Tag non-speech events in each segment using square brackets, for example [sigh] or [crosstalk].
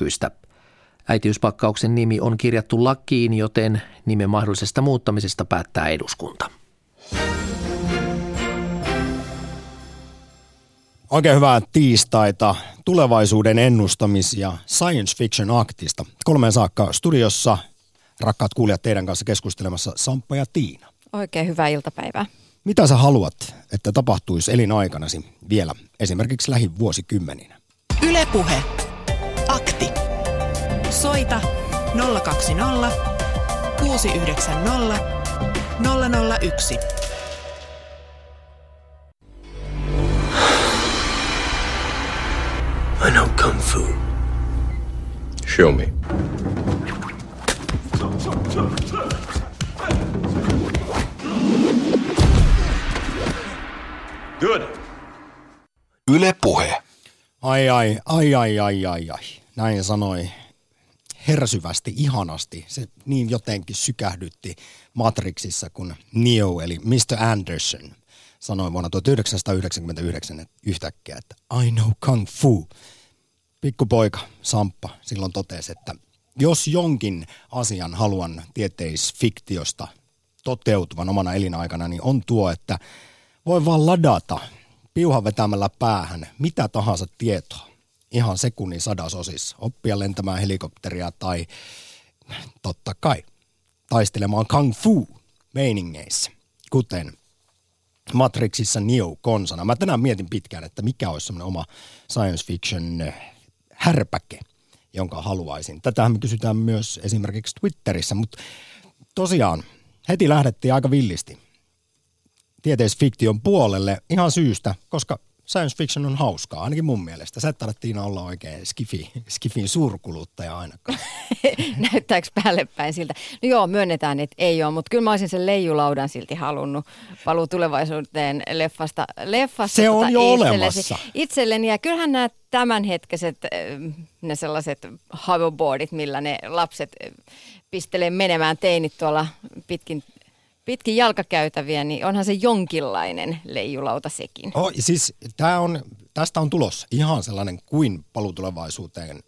nykyistä. Äitiyspakkauksen nimi on kirjattu lakiin, joten nimen mahdollisesta muuttamisesta päättää eduskunta. Oikein hyvää tiistaita tulevaisuuden ennustamis- ja science fiction aktista. Kolmeen saakka studiossa rakkaat kuulijat teidän kanssa keskustelemassa Samppa ja Tiina. Oikein hyvää iltapäivää. Mitä sä haluat, että tapahtuisi elinaikanasi vielä esimerkiksi lähivuosikymmeninä? Ylepuhe. Soita 020 690 001. I know Kung Fu. Show me. Good. Yle Puhe. Ai ai, ai ai ai ai ai. Näin sanoi hersyvästi, ihanasti. Se niin jotenkin sykähdytti Matrixissa, kun Neo eli Mr. Anderson sanoi vuonna 1999 yhtäkkiä, että I know kung fu. Pikkupoika Samppa silloin totesi, että jos jonkin asian haluan tieteisfiktiosta toteutuvan omana elinaikana, niin on tuo, että voi vaan ladata piuhan vetämällä päähän mitä tahansa tietoa ihan sekunnin sadasosissa. Oppia lentämään helikopteria tai totta kai taistelemaan kung fu meiningeissä, kuten Matrixissa Neo konsana. Mä tänään mietin pitkään, että mikä olisi semmoinen oma science fiction eh, härpäke, jonka haluaisin. Tätähän me kysytään myös esimerkiksi Twitterissä, mutta tosiaan heti lähdettiin aika villisti tieteisfiktion puolelle ihan syystä, koska science fiction on hauskaa, ainakin mun mielestä. Sä et Tiina olla oikein skifi, skifin suurkuluttaja ainakaan. [laughs] Näyttääkö päälle päin siltä? No joo, myönnetään, että ei ole, mutta kyllä mä olisin sen leijulaudan silti halunnut paluu tulevaisuuteen leffasta. leffasta Se on tota jo itsellesi, olemassa. Itselleni, ja kyllähän nämä tämänhetkiset, ne sellaiset hoverboardit, millä ne lapset pistelee menemään teinit tuolla pitkin pitkin jalkakäytäviä, niin onhan se jonkinlainen leijulauta sekin. Oh, siis tää on, tästä on tulos ihan sellainen kuin palutulevaisuuteen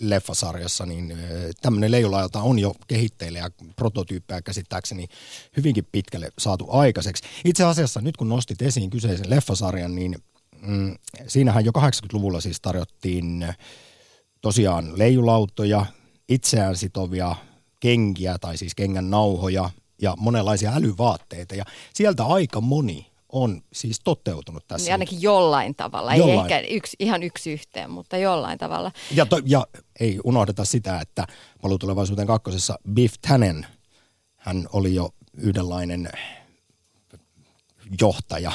leffasarjassa, niin tämmöinen leijulauta on jo kehitteillä ja prototyyppejä käsittääkseni hyvinkin pitkälle saatu aikaiseksi. Itse asiassa nyt kun nostit esiin kyseisen leffasarjan, niin mm, siinähän jo 80-luvulla siis tarjottiin tosiaan leijulautoja, itseään sitovia kenkiä tai siis kengän nauhoja – ja monenlaisia älyvaatteita. Ja sieltä aika moni on siis toteutunut tässä. Niin ainakin jollain tavalla, jollain. ei ehkä yksi, ihan yksi yhteen, mutta jollain tavalla. Ja, to, ja ei unohdeta sitä, että paluutulevaisuuteen kakkosessa Biff Tannen, hän oli jo yhdenlainen johtaja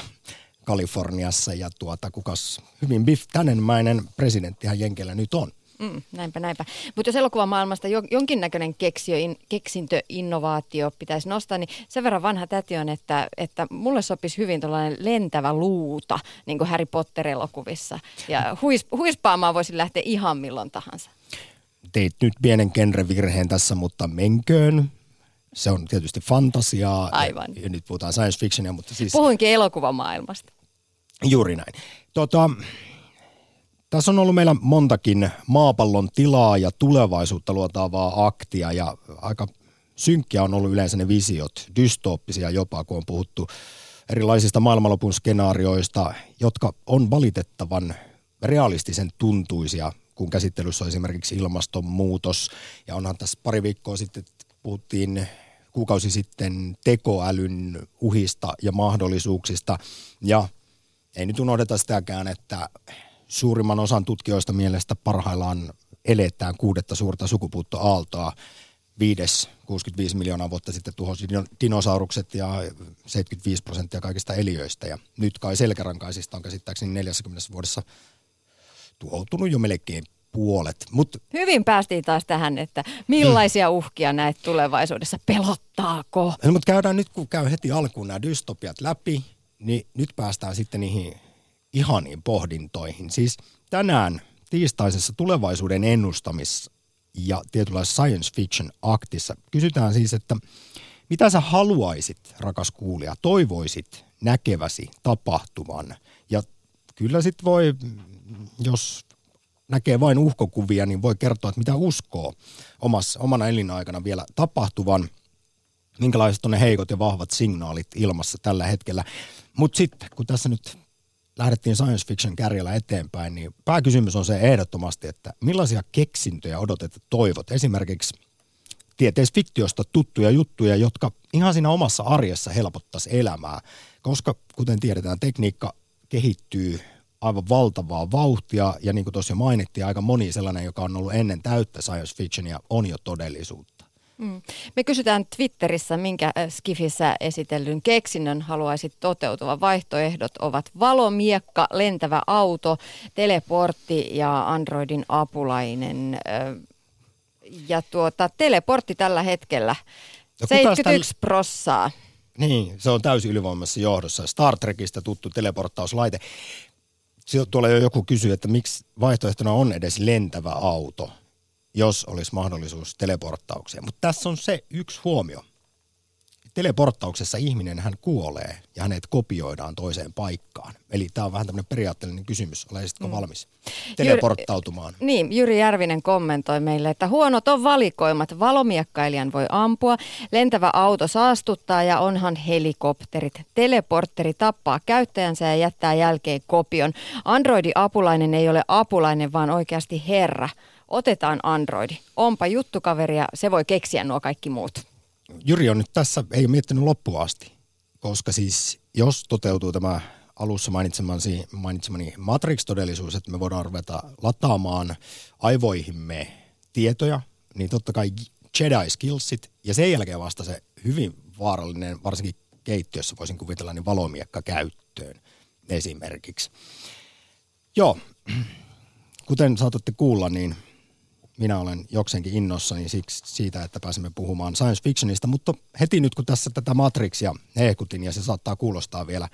Kaliforniassa ja tuota, kukas hyvin Biff Tannenmäinen presidenttihän Jenkeillä nyt on. Mm, näinpä, näinpä. Mutta jos elokuvamaailmasta jo, jonkinnäköinen keksio, in, keksintö, innovaatio pitäisi nostaa, niin sen verran vanha täti on, että, että mulle sopisi hyvin tällainen lentävä luuta, niin kuin Harry Potter-elokuvissa. Ja huis, huispaamaan voisi lähteä ihan milloin tahansa. Teit nyt pienen genrevirheen tässä, mutta menköön. Se on tietysti fantasiaa. Aivan. Ja, ja nyt puhutaan science fictionia, mutta siis... Puhuinkin elokuvamaailmasta. Juuri näin. Tota, tässä on ollut meillä montakin maapallon tilaa ja tulevaisuutta luotaavaa aktia ja aika synkkiä on ollut yleensä ne visiot, dystooppisia jopa, kun on puhuttu erilaisista maailmanlopun skenaarioista, jotka on valitettavan realistisen tuntuisia, kun käsittelyssä on esimerkiksi ilmastonmuutos. Ja onhan tässä pari viikkoa sitten puhuttiin kuukausi sitten tekoälyn uhista ja mahdollisuuksista. Ja ei nyt unohdeta sitäkään, että suurimman osan tutkijoista mielestä parhaillaan eletään kuudetta suurta sukupuuttoaaltoa. Viides 65 miljoonaa vuotta sitten tuhosi dinosaurukset ja 75 prosenttia kaikista eliöistä. Ja nyt kai selkärankaisista on käsittääkseni 40 vuodessa tuhoutunut jo melkein puolet. Mut, Hyvin päästiin taas tähän, että millaisia uhkia näet tulevaisuudessa, pelottaako? No, mutta käydään nyt, kun käy heti alkuun nämä dystopiat läpi, niin nyt päästään sitten niihin ihaniin pohdintoihin. Siis tänään tiistaisessa tulevaisuuden ennustamis- ja tietynlaisessa science fiction aktissa kysytään siis, että mitä sä haluaisit, rakas kuulija, toivoisit näkeväsi tapahtuvan? Ja kyllä sit voi, jos näkee vain uhkokuvia, niin voi kertoa, että mitä uskoo omassa, omana elinaikana vielä tapahtuvan, minkälaiset on ne heikot ja vahvat signaalit ilmassa tällä hetkellä. Mutta sitten, kun tässä nyt lähdettiin science fiction kärjellä eteenpäin, niin pääkysymys on se ehdottomasti, että millaisia keksintöjä odotet toivot? Esimerkiksi tieteisfiktiosta tuttuja juttuja, jotka ihan siinä omassa arjessa helpottaisi elämää, koska kuten tiedetään, tekniikka kehittyy aivan valtavaa vauhtia ja niin kuin tuossa jo mainittiin, aika moni sellainen, joka on ollut ennen täyttä science fictionia, on jo todellisuutta. Mm. Me kysytään Twitterissä, minkä äh, Skifissä esitellyn keksinnön haluaisit toteutua. Vaihtoehdot ovat valomiekka, lentävä auto, teleportti ja Androidin apulainen. Äh, ja tuota, teleportti tällä hetkellä Ja 71 prossaa. Niin, se on täysin ylivoimassa johdossa. Star Trekistä tuttu teleporttauslaite. Sieltä tuolla jo joku kysyy, että miksi vaihtoehtona on edes lentävä auto, jos olisi mahdollisuus teleporttaukseen. Mutta tässä on se yksi huomio. Teleporttauksessa ihminen hän kuolee ja hänet kopioidaan toiseen paikkaan. Eli tämä on vähän tämmöinen periaatteellinen kysymys. Olisitko mm. valmis teleporttautumaan? Jyri, niin, Jyri Järvinen kommentoi meille, että huonot on valikoimat. Valomiekkailijän voi ampua, lentävä auto saastuttaa ja onhan helikopterit. Teleportteri tappaa käyttäjänsä ja jättää jälkeen kopion. Androidin apulainen ei ole apulainen, vaan oikeasti herra. Otetaan Androidi. Onpa juttukaveria, se voi keksiä nuo kaikki muut. Jyri on nyt tässä, ei ole miettinyt loppuun asti, koska siis jos toteutuu tämä alussa mainitsemani, mainitsemani Matrix-todellisuus, että me voidaan ruveta lataamaan aivoihimme tietoja, niin totta kai Jedi-skillsit ja sen jälkeen vasta se hyvin vaarallinen, varsinkin keittiössä voisin kuvitella, niin valomiekka käyttöön esimerkiksi. Joo, kuten saatatte kuulla, niin – minä olen jokseenkin innossani siksi siitä, että pääsemme puhumaan science fictionista, mutta heti nyt kun tässä tätä Matrixia hehkutin ja se saattaa kuulostaa vielä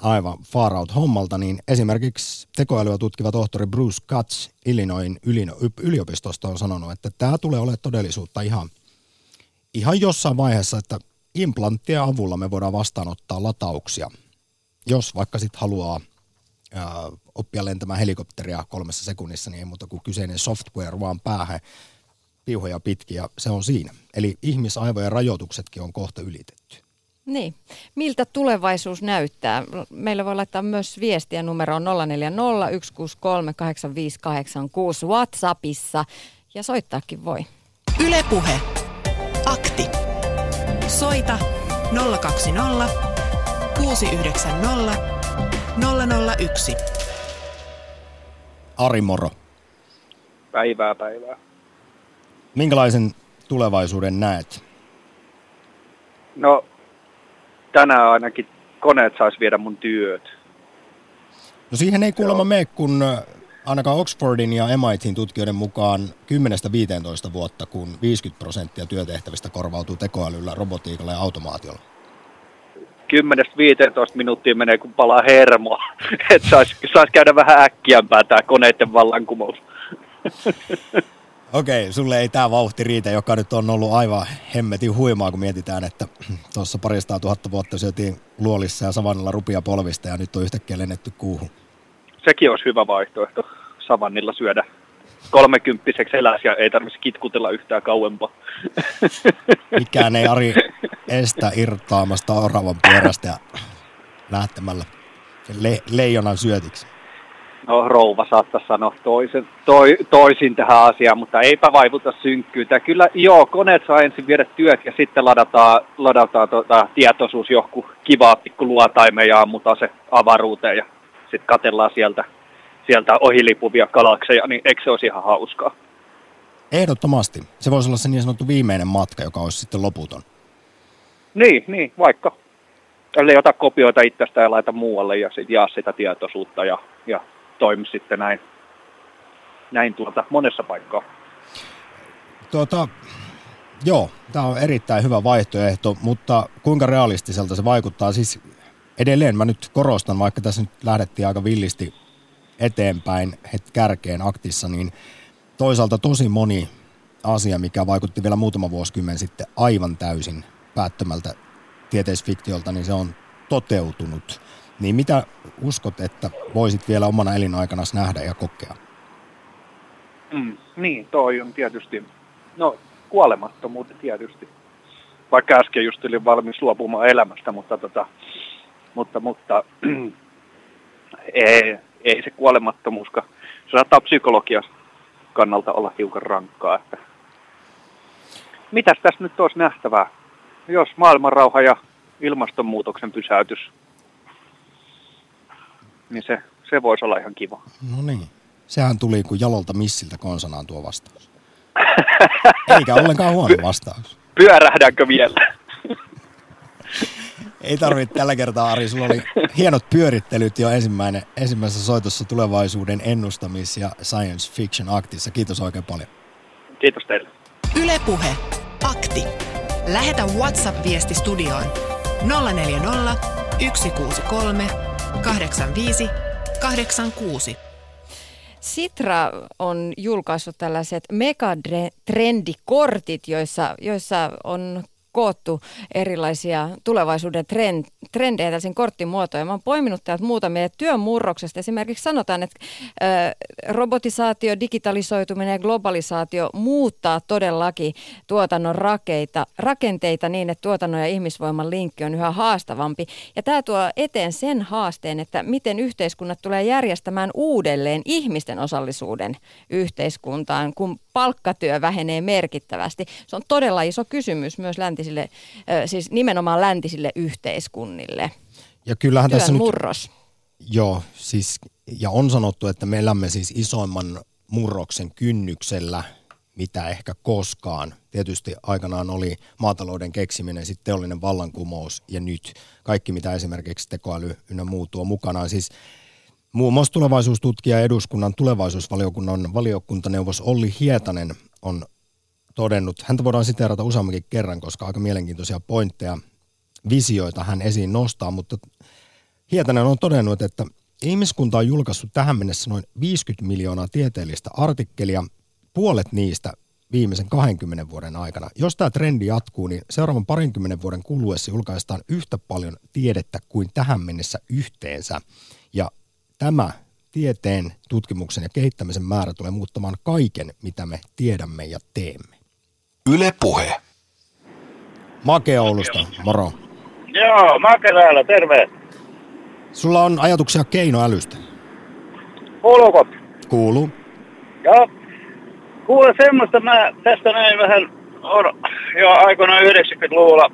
aivan far out hommalta, niin esimerkiksi tekoälyä tutkiva tohtori Bruce Katz Illinoisin yliopistosta on sanonut, että tämä tulee olemaan todellisuutta ihan, ihan jossain vaiheessa, että implanttien avulla me voidaan vastaanottaa latauksia, jos vaikka sitten haluaa oppia lentämään helikopteria kolmessa sekunnissa, niin ei muuta kuin kyseinen software vaan päähän piuhoja pitkin ja se on siinä. Eli ihmisaivojen rajoituksetkin on kohta ylitetty. Niin. Miltä tulevaisuus näyttää? Meillä voi laittaa myös viestiä numeroon 0401638586 WhatsAppissa ja soittaakin voi. Ylepuhe. Akti. Soita 020 690 001. Ari Moro, Päivää, päivää. minkälaisen tulevaisuuden näet? No, tänään ainakin koneet sais viedä mun työt. No siihen ei kuulemma mene, kun äh, ainakaan Oxfordin ja MITin tutkijoiden mukaan 10-15 vuotta, kun 50 prosenttia työtehtävistä korvautuu tekoälyllä, robotiikalla ja automaatiolla. 10-15 minuuttia menee, kun palaa hermo. [laughs] Että sais, sais käydä vähän äkkiämpää tää koneiden vallankumous. [laughs] Okei, sulle ei tämä vauhti riitä, joka nyt on ollut aivan hemmetin huimaa, kun mietitään, että [clears throat] tuossa parista tuhatta vuotta syötiin luolissa ja savannilla rupia polvista ja nyt on yhtäkkiä lennetty kuuhun. Sekin olisi hyvä vaihtoehto savannilla syödä kolmekymppiseksi eläisi ja ei tarvitsisi kitkutella yhtään kauempaa. Mikään ei Ari [laughs] estä irtaamasta oravan pyörästä ja lähtemällä le- leijonan syötiksi. No rouva saattaa sanoa toisen, toi, toisin tähän asiaan, mutta eipä vaivuta synkkyyttä. Kyllä joo, koneet saa ensin viedä työt ja sitten ladataan, ladataan tota, tietoisuus johonkin kivaa pikku luotaimeen ja ammutaan se avaruuteen ja sitten katellaan sieltä, sieltä ohilipuvia galakseja, niin eikö se olisi ihan hauskaa? Ehdottomasti. Se voisi olla se niin sanottu viimeinen matka, joka olisi sitten loputon. Niin, niin, vaikka. Eli ota kopioita itsestä ja laita muualle ja sitten jaa sitä tietoisuutta ja, ja toimi sitten näin, näin tuota monessa paikkaa. Tuota, joo, tämä on erittäin hyvä vaihtoehto, mutta kuinka realistiselta se vaikuttaa? Siis edelleen mä nyt korostan, vaikka tässä nyt lähdettiin aika villisti eteenpäin het kärkeen aktissa, niin toisaalta tosi moni asia, mikä vaikutti vielä muutama vuosikymmen sitten aivan täysin päättömältä tieteisfiktiolta, niin se on toteutunut. Niin mitä uskot, että voisit vielä omana elinaikana nähdä ja kokea? Mm, niin, toi on tietysti, no kuolemattomuutta tietysti. Vaikka äsken just olin valmis luopumaan elämästä, mutta, tota, mutta, mutta [clears throat] ei, ei se kuolemattomuuskaan. Se saattaa psykologian kannalta olla hiukan rankkaa. Että. Mitäs tässä nyt olisi nähtävää? Jos maailmanrauha ja ilmastonmuutoksen pysäytys, niin se, se voisi olla ihan kiva. No niin. Sehän tuli kuin jalolta missiltä konsanaan tuo vastaus. [laughs] Eikä ollenkaan huono vastaus. Pyörähdäänkö vielä? [laughs] Ei tarvitse tällä kertaa, Ari. Sulla oli hienot pyörittelyt jo ensimmäinen, ensimmäisessä soitossa tulevaisuuden ennustamis- ja science fiction aktissa. Kiitos oikein paljon. Kiitos teille. Ylepuhe Akti. Lähetä WhatsApp-viesti studioon 040 163 85 86. Sitra on julkaissut tällaiset megatrendikortit, joissa, joissa on koottu erilaisia tulevaisuuden trend, trendejä tällaisen korttimuotoja. Mä oon poiminut täältä muutamia työn murroksesta. Esimerkiksi sanotaan, että ö, robotisaatio, digitalisoituminen ja globalisaatio muuttaa todellakin tuotannon rakeita, rakenteita niin, että tuotannon ja ihmisvoiman linkki on yhä haastavampi. Ja tämä tuo eteen sen haasteen, että miten yhteiskunnat tulee järjestämään uudelleen ihmisten osallisuuden yhteiskuntaan, kun palkkatyö vähenee merkittävästi. Se on todella iso kysymys myös läntisille, siis nimenomaan läntisille yhteiskunnille. Ja kyllähän Työn tässä murros. nyt, joo, siis, ja on sanottu, että me elämme siis isoimman murroksen kynnyksellä, mitä ehkä koskaan. Tietysti aikanaan oli maatalouden keksiminen, sitten teollinen vallankumous ja nyt kaikki, mitä esimerkiksi tekoäly ynnä muu tuo mukanaan. Siis Muun muassa tulevaisuustutkija ja eduskunnan tulevaisuusvaliokunnan valiokuntaneuvos Olli Hietanen on todennut, häntä voidaan siteerata useammankin kerran, koska aika mielenkiintoisia pointteja, visioita hän esiin nostaa, mutta Hietanen on todennut, että ihmiskunta on julkaissut tähän mennessä noin 50 miljoonaa tieteellistä artikkelia, puolet niistä viimeisen 20 vuoden aikana. Jos tämä trendi jatkuu, niin seuraavan parinkymmenen vuoden kuluessa julkaistaan yhtä paljon tiedettä kuin tähän mennessä yhteensä. Ja Tämä tieteen, tutkimuksen ja kehittämisen määrä tulee muuttamaan kaiken, mitä me tiedämme ja teemme. Yle Puhe. Make Oulusta, moro. Joo, Make täällä, terve. Sulla on ajatuksia keinoälystä. Kuuluuko? Kuuluu. Joo. Kuule semmoista, mä tästä näin vähän on, jo aikoinaan 90-luvulla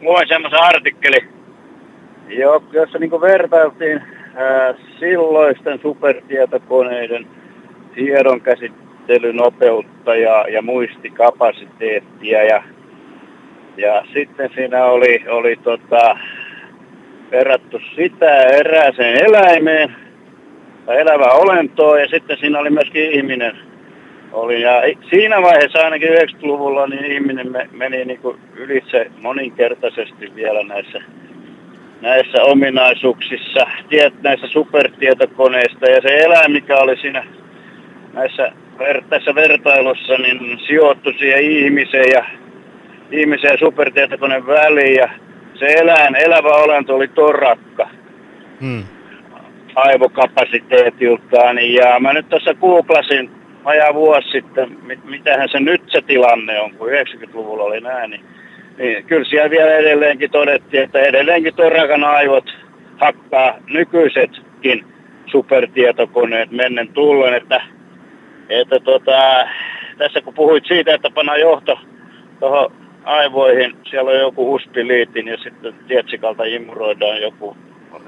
luin semmoisen artikkeli, jossa niinku vertailtiin silloisten supertietokoneiden tiedonkäsittelynopeutta ja, ja muistikapasiteettia ja, ja sitten siinä oli, oli tota, verrattu sitä erääseen eläimeen tai elävää olentoon ja sitten siinä oli myöskin ihminen oli. Ja siinä vaiheessa ainakin 90-luvulla niin ihminen meni niin kuin ylitse moninkertaisesti vielä näissä näissä ominaisuuksissa, tiet, näissä supertietokoneista ja se eläin, mikä oli siinä näissä ver, tässä vertailussa, niin sijoittui siihen ihmiseen ja ihmisen ja supertietokoneen väliin ja se eläin, elävä olento oli torakka. Hmm. aivokapasiteetiltaan. Ja mä nyt tässä googlasin vajaa vuosi sitten, mit, mitähän se nyt se tilanne on, kun 90-luvulla oli näin, niin niin, kyllä siellä vielä edelleenkin todettiin, että edelleenkin tuo rakan aivot hakkaa nykyisetkin supertietokoneet mennen tullen, että, että tota, tässä kun puhuit siitä, että panna johto tuohon aivoihin, siellä on joku uspiliitin ja sitten Tietsikalta imuroidaan joku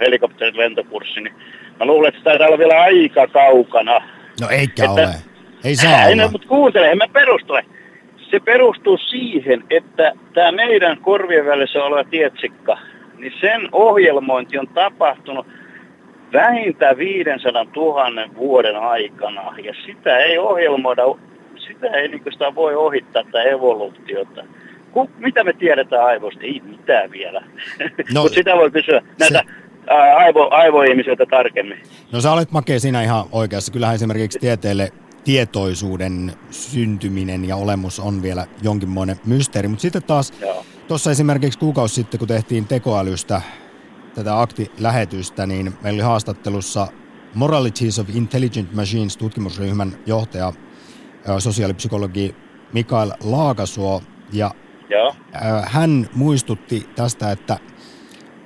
helikopterin lentokurssi, niin mä luulen, että tämä on vielä aika kaukana. No eikä että, ole. Ei saa [laughs] ei, olla. mutta kuuntele, en mä perustele se perustuu siihen, että tämä meidän korvien välissä oleva tietsikka, niin sen ohjelmointi on tapahtunut vähintään 500 000 vuoden aikana. Ja sitä ei ohjelmoida, sitä ei niin sitä voi ohittaa tätä evoluutiota. Kuk, mitä me tiedetään aivoista? Ei mitään vielä. No, Mutta sitä voi kysyä näitä se... aivo, aivoihmisiltä tarkemmin. No sä olet Make siinä ihan oikeassa. Kyllähän esimerkiksi tieteelle tietoisuuden syntyminen ja olemus on vielä jonkinmoinen mysteeri. Mutta sitten taas tuossa esimerkiksi kuukausi sitten, kun tehtiin tekoälystä tätä aktilähetystä, niin meillä oli haastattelussa Moralities of Intelligent Machines tutkimusryhmän johtaja sosiaalipsykologi Mikael Laakasuo, ja Joo. hän muistutti tästä, että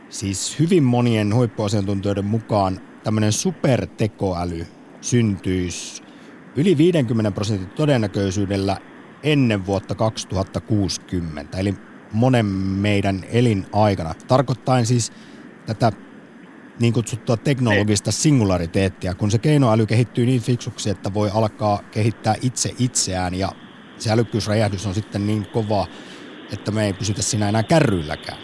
siis hyvin monien huippuasiantuntijoiden mukaan tämmöinen supertekoäly syntyisi yli 50 prosentin todennäköisyydellä ennen vuotta 2060, eli monen meidän elinaikana. Tarkoittain siis tätä niin kutsuttua teknologista singulariteettia, kun se keinoäly kehittyy niin fiksuksi, että voi alkaa kehittää itse itseään ja se älykkyysräjähdys on sitten niin kova, että me ei pysytä siinä enää kärryilläkään.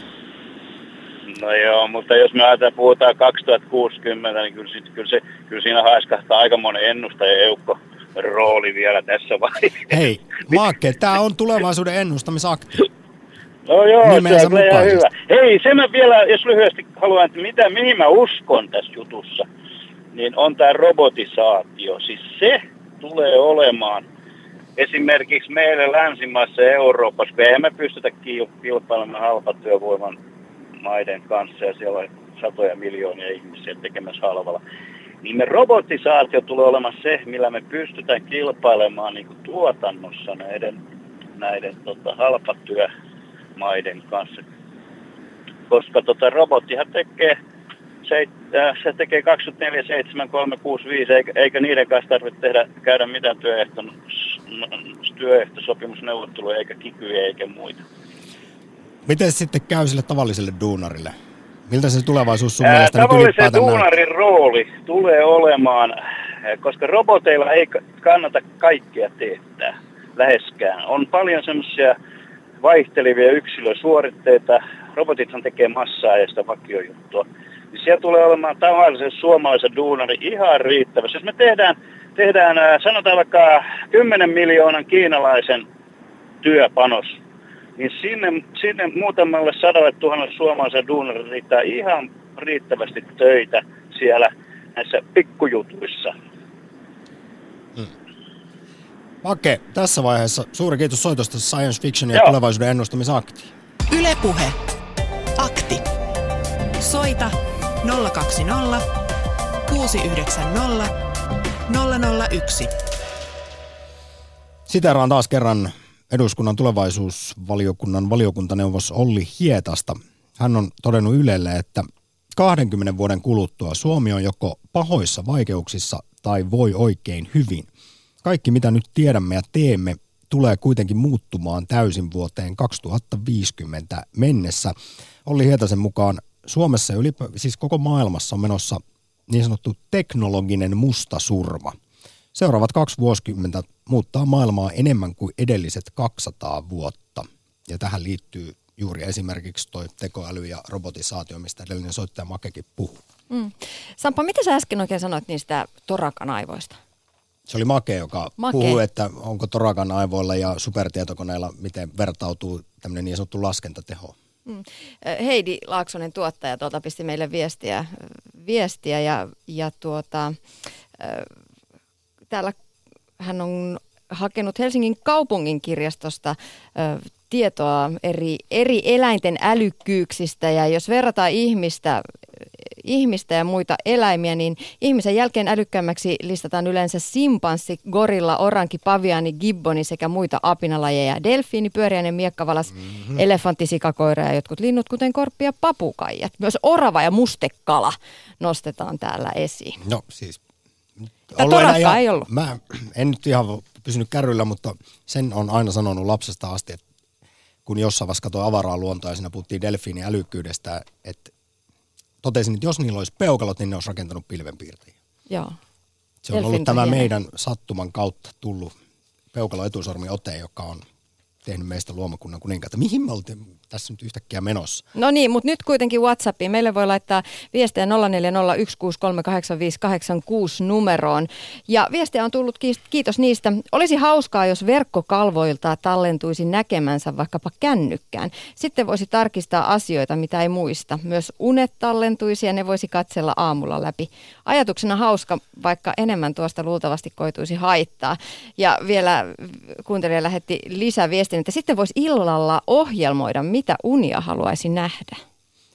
No joo, mutta jos me ajatellaan, puhutaan 2060, niin kyllä, kyllä, se, kyllä siinä haiskahtaa aika monen ennustaja eukko rooli vielä tässä vaiheessa. Hei, Maakke, tämä on tulevaisuuden ennustamisakti. No joo, Nimensä se on hyvä. Hei, se mä vielä, jos lyhyesti haluan, että mitä, mihin mä uskon tässä jutussa, niin on tämä robotisaatio. Siis se tulee olemaan esimerkiksi meille länsimaissa ja Euroopassa, kun eihän me pystytä kil- kilpailemaan halpatyövoiman maiden kanssa ja siellä on satoja miljoonia ihmisiä tekemässä halvalla. Niin me robotisaatio tulee olemaan se, millä me pystytään kilpailemaan niin kuin tuotannossa näiden, näiden tota, halpatyömaiden kanssa. Koska tota, robottihan tekee se, äh, se tekee 24, 7, 3, 6, 5, eikä, eikä niiden kanssa tarvitse tehdä, käydä mitään työehto, työehtosopimusneuvotteluja, eikä kikyjä eikä muita. Miten sitten käy sille tavalliselle duunarille? Miltä se tulevaisuus sun Ää, mielestä Tavallisen duunarin rooli tulee olemaan, koska roboteilla ei ka- kannata kaikkea teettää läheskään. On paljon semmoisia vaihtelevia yksilösuoritteita. Robotithan tekee massaa ja sitä vakiojuttua. Niin siellä tulee olemaan tavallisen suomalaisen duunari ihan riittävästi. Jos me tehdään, tehdään ää, sanotaan vaikka 10 miljoonan kiinalaisen työpanos, niin sinne, sinne muutamalle sadalle tuhannelle suomalaiselle duunarille riittää ihan riittävästi töitä siellä näissä pikkujutuissa. Make, tässä vaiheessa suuri kiitos soitosta Science Fiction ja Joo. tulevaisuuden ennustamisakti. Ylepuhe. Akti. Soita 020 690 001. Siteraan taas kerran eduskunnan tulevaisuusvaliokunnan valiokuntaneuvos Olli Hietasta. Hän on todennut Ylelle, että 20 vuoden kuluttua Suomi on joko pahoissa vaikeuksissa tai voi oikein hyvin. Kaikki mitä nyt tiedämme ja teemme tulee kuitenkin muuttumaan täysin vuoteen 2050 mennessä. Olli Hietasen mukaan Suomessa ylipä, siis koko maailmassa on menossa niin sanottu teknologinen mustasurma. Seuraavat kaksi vuosikymmentä muuttaa maailmaa enemmän kuin edelliset 200 vuotta. Ja tähän liittyy juuri esimerkiksi toi tekoäly ja robotisaatio, mistä edellinen soittaja Makekin puhuu. Mm. Sampa, mitä sä äsken oikein sanoit niistä torakan aivoista? Se oli Make, joka Make. puhui, että onko Torakan aivoilla ja supertietokoneilla, miten vertautuu tämmöinen niin sanottu laskentateho. Mm. Heidi Laaksonen tuottaja tuolta pisti meille viestiä, viestiä ja, ja tuota, äh, täällä hän on hakenut Helsingin kaupungin kirjastosta äh, tietoa eri, eri eläinten älykkyyksistä ja jos verrataan ihmistä ihmistä ja muita eläimiä, niin ihmisen jälkeen älykkäämmäksi listataan yleensä simpanssi, gorilla, oranki, paviani, gibboni sekä muita apinalajeja. Delfiini, pyöriäinen, miekkavalas, mm-hmm. elefantti, sikakoira ja jotkut linnut, kuten korppi ja papukaijat. Myös orava ja mustekala nostetaan täällä esiin. No siis... Ollaan torakkaa ihan- ei ollut. Mä en nyt ihan pysynyt kärryllä, mutta sen on aina sanonut lapsesta asti, että kun jossain vaiheessa katsoi avaraa luontoa ja siinä puhuttiin delfiinin älykkyydestä, että totesin, että jos niillä olisi peukalot, niin ne olisi rakentanut pilvenpiirtäjiä. Joo. Se on ollut Delfiinit on tämä meidän sattuman kautta tullut peukalo etusormi ote, joka on tehnyt meistä luomakunnan kuninkaita. Mihin me oltiin tässä nyt yhtäkkiä menossa? No niin, mutta nyt kuitenkin WhatsAppiin. Meille voi laittaa viestejä 0401638586 numeroon. Ja viestejä on tullut, kiitos niistä. Olisi hauskaa, jos verkkokalvoilta tallentuisi näkemänsä vaikkapa kännykkään. Sitten voisi tarkistaa asioita, mitä ei muista. Myös unet tallentuisi ja ne voisi katsella aamulla läpi. Ajatuksena hauska, vaikka enemmän tuosta luultavasti koituisi haittaa. Ja vielä kuuntelija lähetti lisäviestin, että sitten voisi illalla ohjelmoida, mitä unia haluaisi nähdä.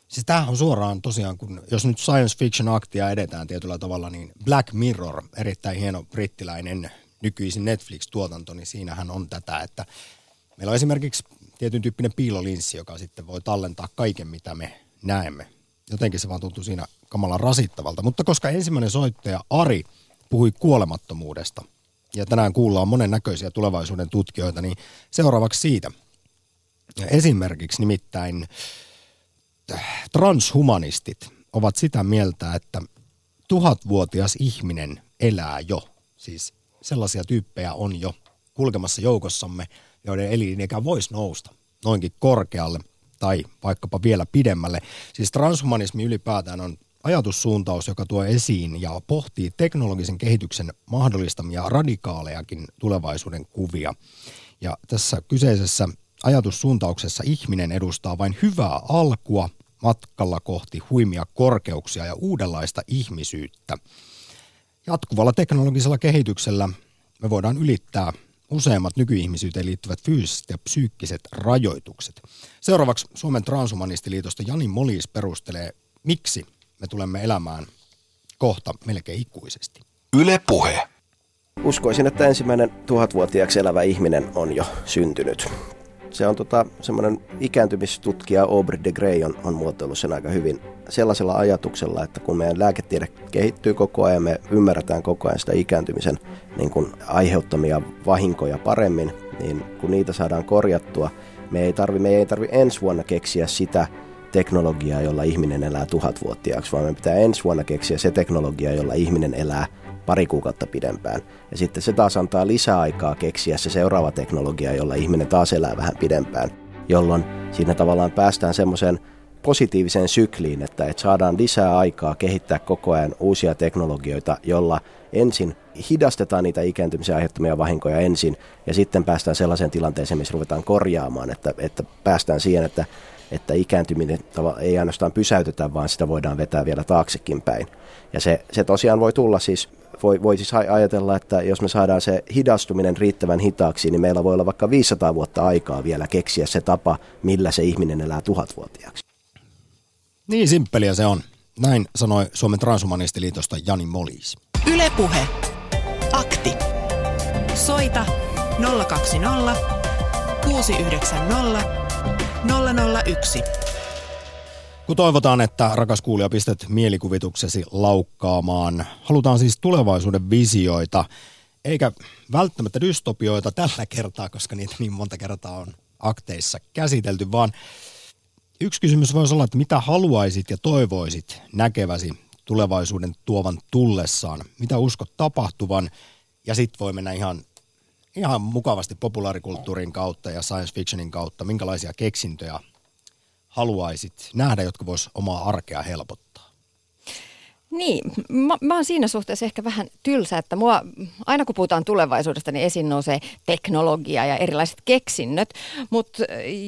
Siis tämähän on suoraan tosiaan, kun jos nyt science fiction aktia edetään tietyllä tavalla, niin Black Mirror, erittäin hieno brittiläinen nykyisin Netflix-tuotanto, niin siinähän on tätä, että meillä on esimerkiksi tietyn tyyppinen piilolinssi, joka sitten voi tallentaa kaiken, mitä me näemme. Jotenkin se vaan tuntuu siinä kamalan rasittavalta. Mutta koska ensimmäinen soittaja Ari puhui kuolemattomuudesta, ja tänään kuullaan monen näköisiä tulevaisuuden tutkijoita, niin seuraavaksi siitä. Esimerkiksi nimittäin äh, transhumanistit ovat sitä mieltä, että tuhatvuotias ihminen elää jo. Siis sellaisia tyyppejä on jo kulkemassa joukossamme, joiden elinikä voisi nousta noinkin korkealle tai vaikkapa vielä pidemmälle. Siis transhumanismi ylipäätään on ajatussuuntaus, joka tuo esiin ja pohtii teknologisen kehityksen mahdollistamia radikaalejakin tulevaisuuden kuvia. Ja tässä kyseisessä ajatussuuntauksessa ihminen edustaa vain hyvää alkua matkalla kohti huimia korkeuksia ja uudenlaista ihmisyyttä. Jatkuvalla teknologisella kehityksellä me voidaan ylittää useimmat nykyihmisyyteen liittyvät fyysiset ja psyykkiset rajoitukset. Seuraavaksi Suomen Transhumanistiliitosta Jani Molis perustelee, miksi me tulemme elämään kohta melkein ikuisesti. Yle Puhe. Uskoisin, että ensimmäinen tuhatvuotiaaksi elävä ihminen on jo syntynyt. Se on tota, semmoinen ikääntymistutkija Aubrey de Grey on, on muotoillut sen aika hyvin sellaisella ajatuksella, että kun meidän lääketiede kehittyy koko ajan, me ymmärretään koko ajan sitä ikääntymisen niin kuin aiheuttamia vahinkoja paremmin, niin kun niitä saadaan korjattua, me ei tarvi, me ei tarvi ensi vuonna keksiä sitä teknologiaa, jolla ihminen elää tuhatvuotiaaksi, vaan me pitää ensi vuonna keksiä se teknologia, jolla ihminen elää pari kuukautta pidempään. Ja sitten se taas antaa lisää aikaa keksiä se seuraava teknologia, jolla ihminen taas elää vähän pidempään, jolloin siinä tavallaan päästään semmoiseen positiiviseen sykliin, että, että saadaan lisää aikaa kehittää koko ajan uusia teknologioita, jolla ensin hidastetaan niitä ikääntymisen aiheuttamia vahinkoja ensin, ja sitten päästään sellaiseen tilanteeseen, missä ruvetaan korjaamaan, että, että päästään siihen, että, että ikääntyminen ei ainoastaan pysäytetä, vaan sitä voidaan vetää vielä taaksekin päin. Ja se, se tosiaan voi tulla siis voi, voi siis ajatella, että jos me saadaan se hidastuminen riittävän hitaaksi, niin meillä voi olla vaikka 500 vuotta aikaa vielä keksiä se tapa, millä se ihminen elää tuhatvuotiaaksi. Niin simppeliä se on. Näin sanoi Suomen Transhumanistiliitosta Jani Molis. Ylepuhe. Akti. Soita 020 690 001. Kun toivotaan, että rakas kuulija pistät mielikuvituksesi laukkaamaan, halutaan siis tulevaisuuden visioita, eikä välttämättä dystopioita tällä kertaa, koska niitä niin monta kertaa on akteissa käsitelty, vaan yksi kysymys voisi olla, että mitä haluaisit ja toivoisit näkeväsi tulevaisuuden tuovan tullessaan, mitä uskot tapahtuvan, ja sitten voi mennä ihan, ihan mukavasti populaarikulttuurin kautta ja science fictionin kautta, minkälaisia keksintöjä haluaisit nähdä, jotka vois omaa arkea helpottaa? Niin, mä, mä oon siinä suhteessa ehkä vähän tylsä, että mua, aina kun puhutaan tulevaisuudesta, niin esiin nousee teknologia ja erilaiset keksinnöt, mutta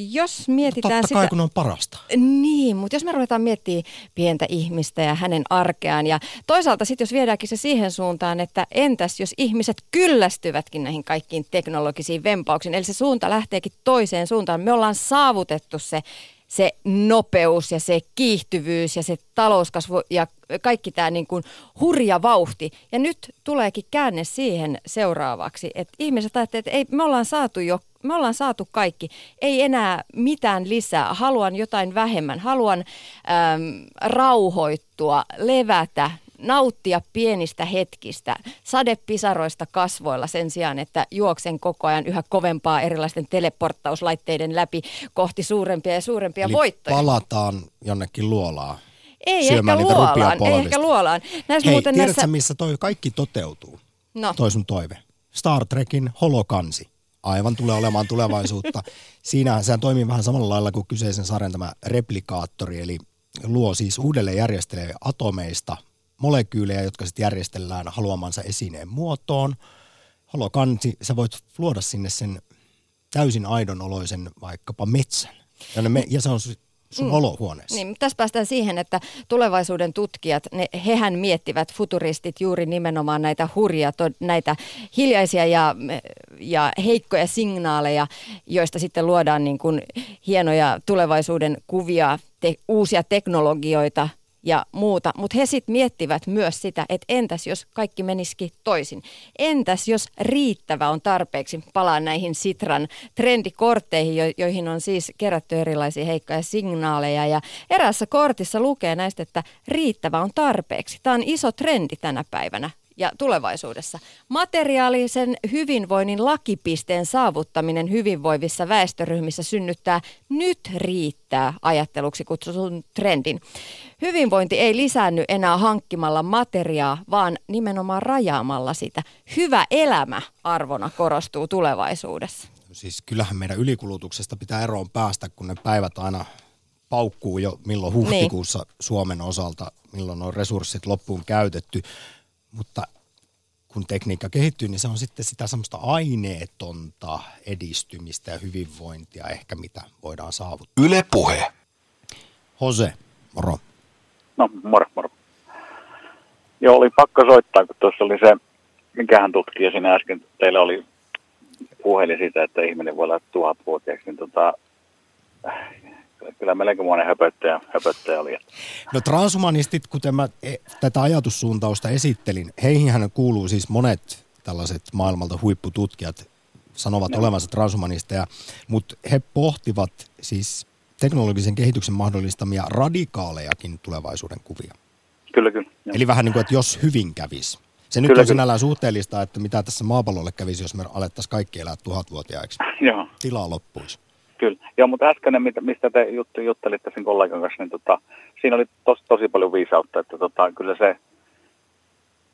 jos mietitään no totta sitä... kai, kun on parasta. Niin, mutta jos me ruvetaan miettimään pientä ihmistä ja hänen arkeaan ja toisaalta sitten jos viedäänkin se siihen suuntaan, että entäs jos ihmiset kyllästyvätkin näihin kaikkiin teknologisiin vempauksiin, eli se suunta lähteekin toiseen suuntaan, me ollaan saavutettu se se nopeus ja se kiihtyvyys ja se talouskasvu ja kaikki tämä niin kuin hurja vauhti. Ja nyt tuleekin käänne siihen seuraavaksi, että ihmiset ajattelevat, että ei, me ollaan saatu jo me ollaan saatu kaikki. Ei enää mitään lisää. Haluan jotain vähemmän. Haluan äm, rauhoittua, levätä, nauttia pienistä hetkistä, sadepisaroista kasvoilla sen sijaan, että juoksen koko ajan yhä kovempaa erilaisten teleporttauslaitteiden läpi kohti suurempia ja suurempia Eli voittoja. palataan jonnekin luolaan. Ei ehkä luolaan, ei ehkä luolaan. Näissä Hei, muuten tiedätkö näissä... missä toi kaikki toteutuu? No. Toi sun toive. Star Trekin holokansi. Aivan tulee olemaan tulevaisuutta. [laughs] Siinä sehän toimii vähän samalla lailla kuin kyseisen sarjan tämä replikaattori, eli luo siis uudelleen järjestelee atomeista molekyylejä, jotka sitten järjestellään haluamansa esineen muotoon. Holokansi, sä voit luoda sinne sen täysin aidon oloisen vaikkapa metsän. Ja, me, ja se on sun mm. olohuoneessa. Niin, tässä päästään siihen, että tulevaisuuden tutkijat, ne, hehän miettivät futuristit juuri nimenomaan näitä hurjia, to, näitä hiljaisia ja, ja heikkoja signaaleja, joista sitten luodaan niin kuin hienoja tulevaisuuden kuvia, te, uusia teknologioita, ja muuta, mutta he sitten miettivät myös sitä, että entäs jos kaikki menisikin toisin. Entäs jos riittävä on tarpeeksi, palaan näihin Sitran trendikortteihin, jo- joihin on siis kerätty erilaisia heikkoja signaaleja ja eräässä kortissa lukee näistä, että riittävä on tarpeeksi. Tämä on iso trendi tänä päivänä ja tulevaisuudessa. Materiaalisen hyvinvoinnin lakipisteen saavuttaminen hyvinvoivissa väestöryhmissä synnyttää nyt riittää ajatteluksi kutsutun trendin. Hyvinvointi ei lisäänny enää hankkimalla materiaa, vaan nimenomaan rajaamalla sitä. Hyvä elämä arvona korostuu tulevaisuudessa. Siis kyllähän meidän ylikulutuksesta pitää eroon päästä, kun ne päivät aina paukkuu jo milloin huhtikuussa niin. Suomen osalta, milloin on resurssit loppuun käytetty. Mutta kun tekniikka kehittyy, niin se on sitten sitä semmoista aineetonta edistymistä ja hyvinvointia ehkä, mitä voidaan saavuttaa. Yle Puhe. Jose, moro. No, moro, moro. Joo, oli pakko soittaa, kun tuossa oli se, mikähän tutkija siinä äsken teillä oli puhelin siitä, että ihminen voi olla tuhatvuotiaaksi, niin tota, kyllä melkoinen höpöttäjä, höpöttäjä oli. No transhumanistit, kuten mä e, tätä ajatussuuntausta esittelin, heihin kuuluu siis monet tällaiset maailmalta huippututkijat, sanovat no. olevansa transhumanisteja, mutta he pohtivat siis teknologisen kehityksen mahdollistamia radikaalejakin tulevaisuuden kuvia. Kyllä, kyllä. Joo. Eli vähän niin kuin, että jos hyvin kävisi. Se nyt kyllä, on sinällään suhteellista, että mitä tässä maapallolle kävisi, jos me alettaisiin kaikki elää tuhatvuotiaiksi. [laughs] Joo. Tilaa loppuisi. Kyllä. Joo, mutta äskeinen, mistä te jut- juttelitte sen kollegan kanssa, niin tota, siinä oli tos, tosi paljon viisautta, että tota, kyllä se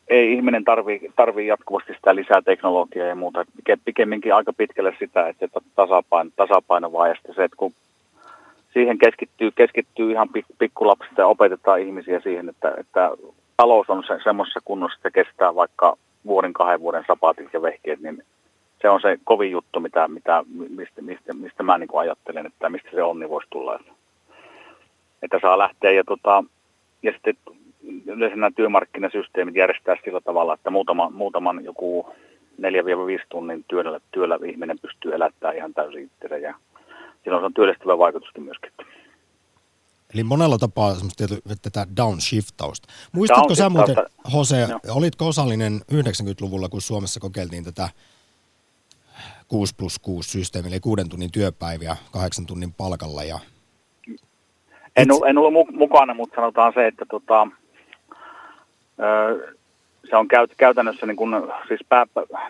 ei ihminen tarvii, tarvii jatkuvasti sitä lisää teknologiaa ja muuta. Pikemminkin aika pitkälle sitä, että tasapaino, tasapaino vaan ja se, että kun siihen keskittyy, keskittyy ihan pikkulapsista ja opetetaan ihmisiä siihen, että, että talous on se, semmoisessa kunnossa, että kestää vaikka vuoden, kahden vuoden sapaatit ja vehkeet, niin se on se kovin juttu, mitä, mitä, mistä, mistä, mistä mä niin ajattelen, että mistä se onni voisi tulla. Että, että saa lähteä ja, tota, ja sitten yleensä nämä työmarkkinasysteemit järjestää sillä tavalla, että muutama, muutaman joku 4-5 tunnin työllä, työllä ihminen pystyy elättämään ihan täysin itsensä ja silloin se on työllistävä vaikutusta myöskin. Eli monella tapaa tätä downshiftausta. Muistatko sä muuten, Jose, no. olitko osallinen 90-luvulla, kun Suomessa kokeiltiin tätä 6 plus 6 systeemi, eli kuuden tunnin työpäiviä, kahdeksan tunnin palkalla. Ja... En, en ollut mukana, mutta sanotaan se, että tota, se on käyt, käytännössä niin kun, siis pää,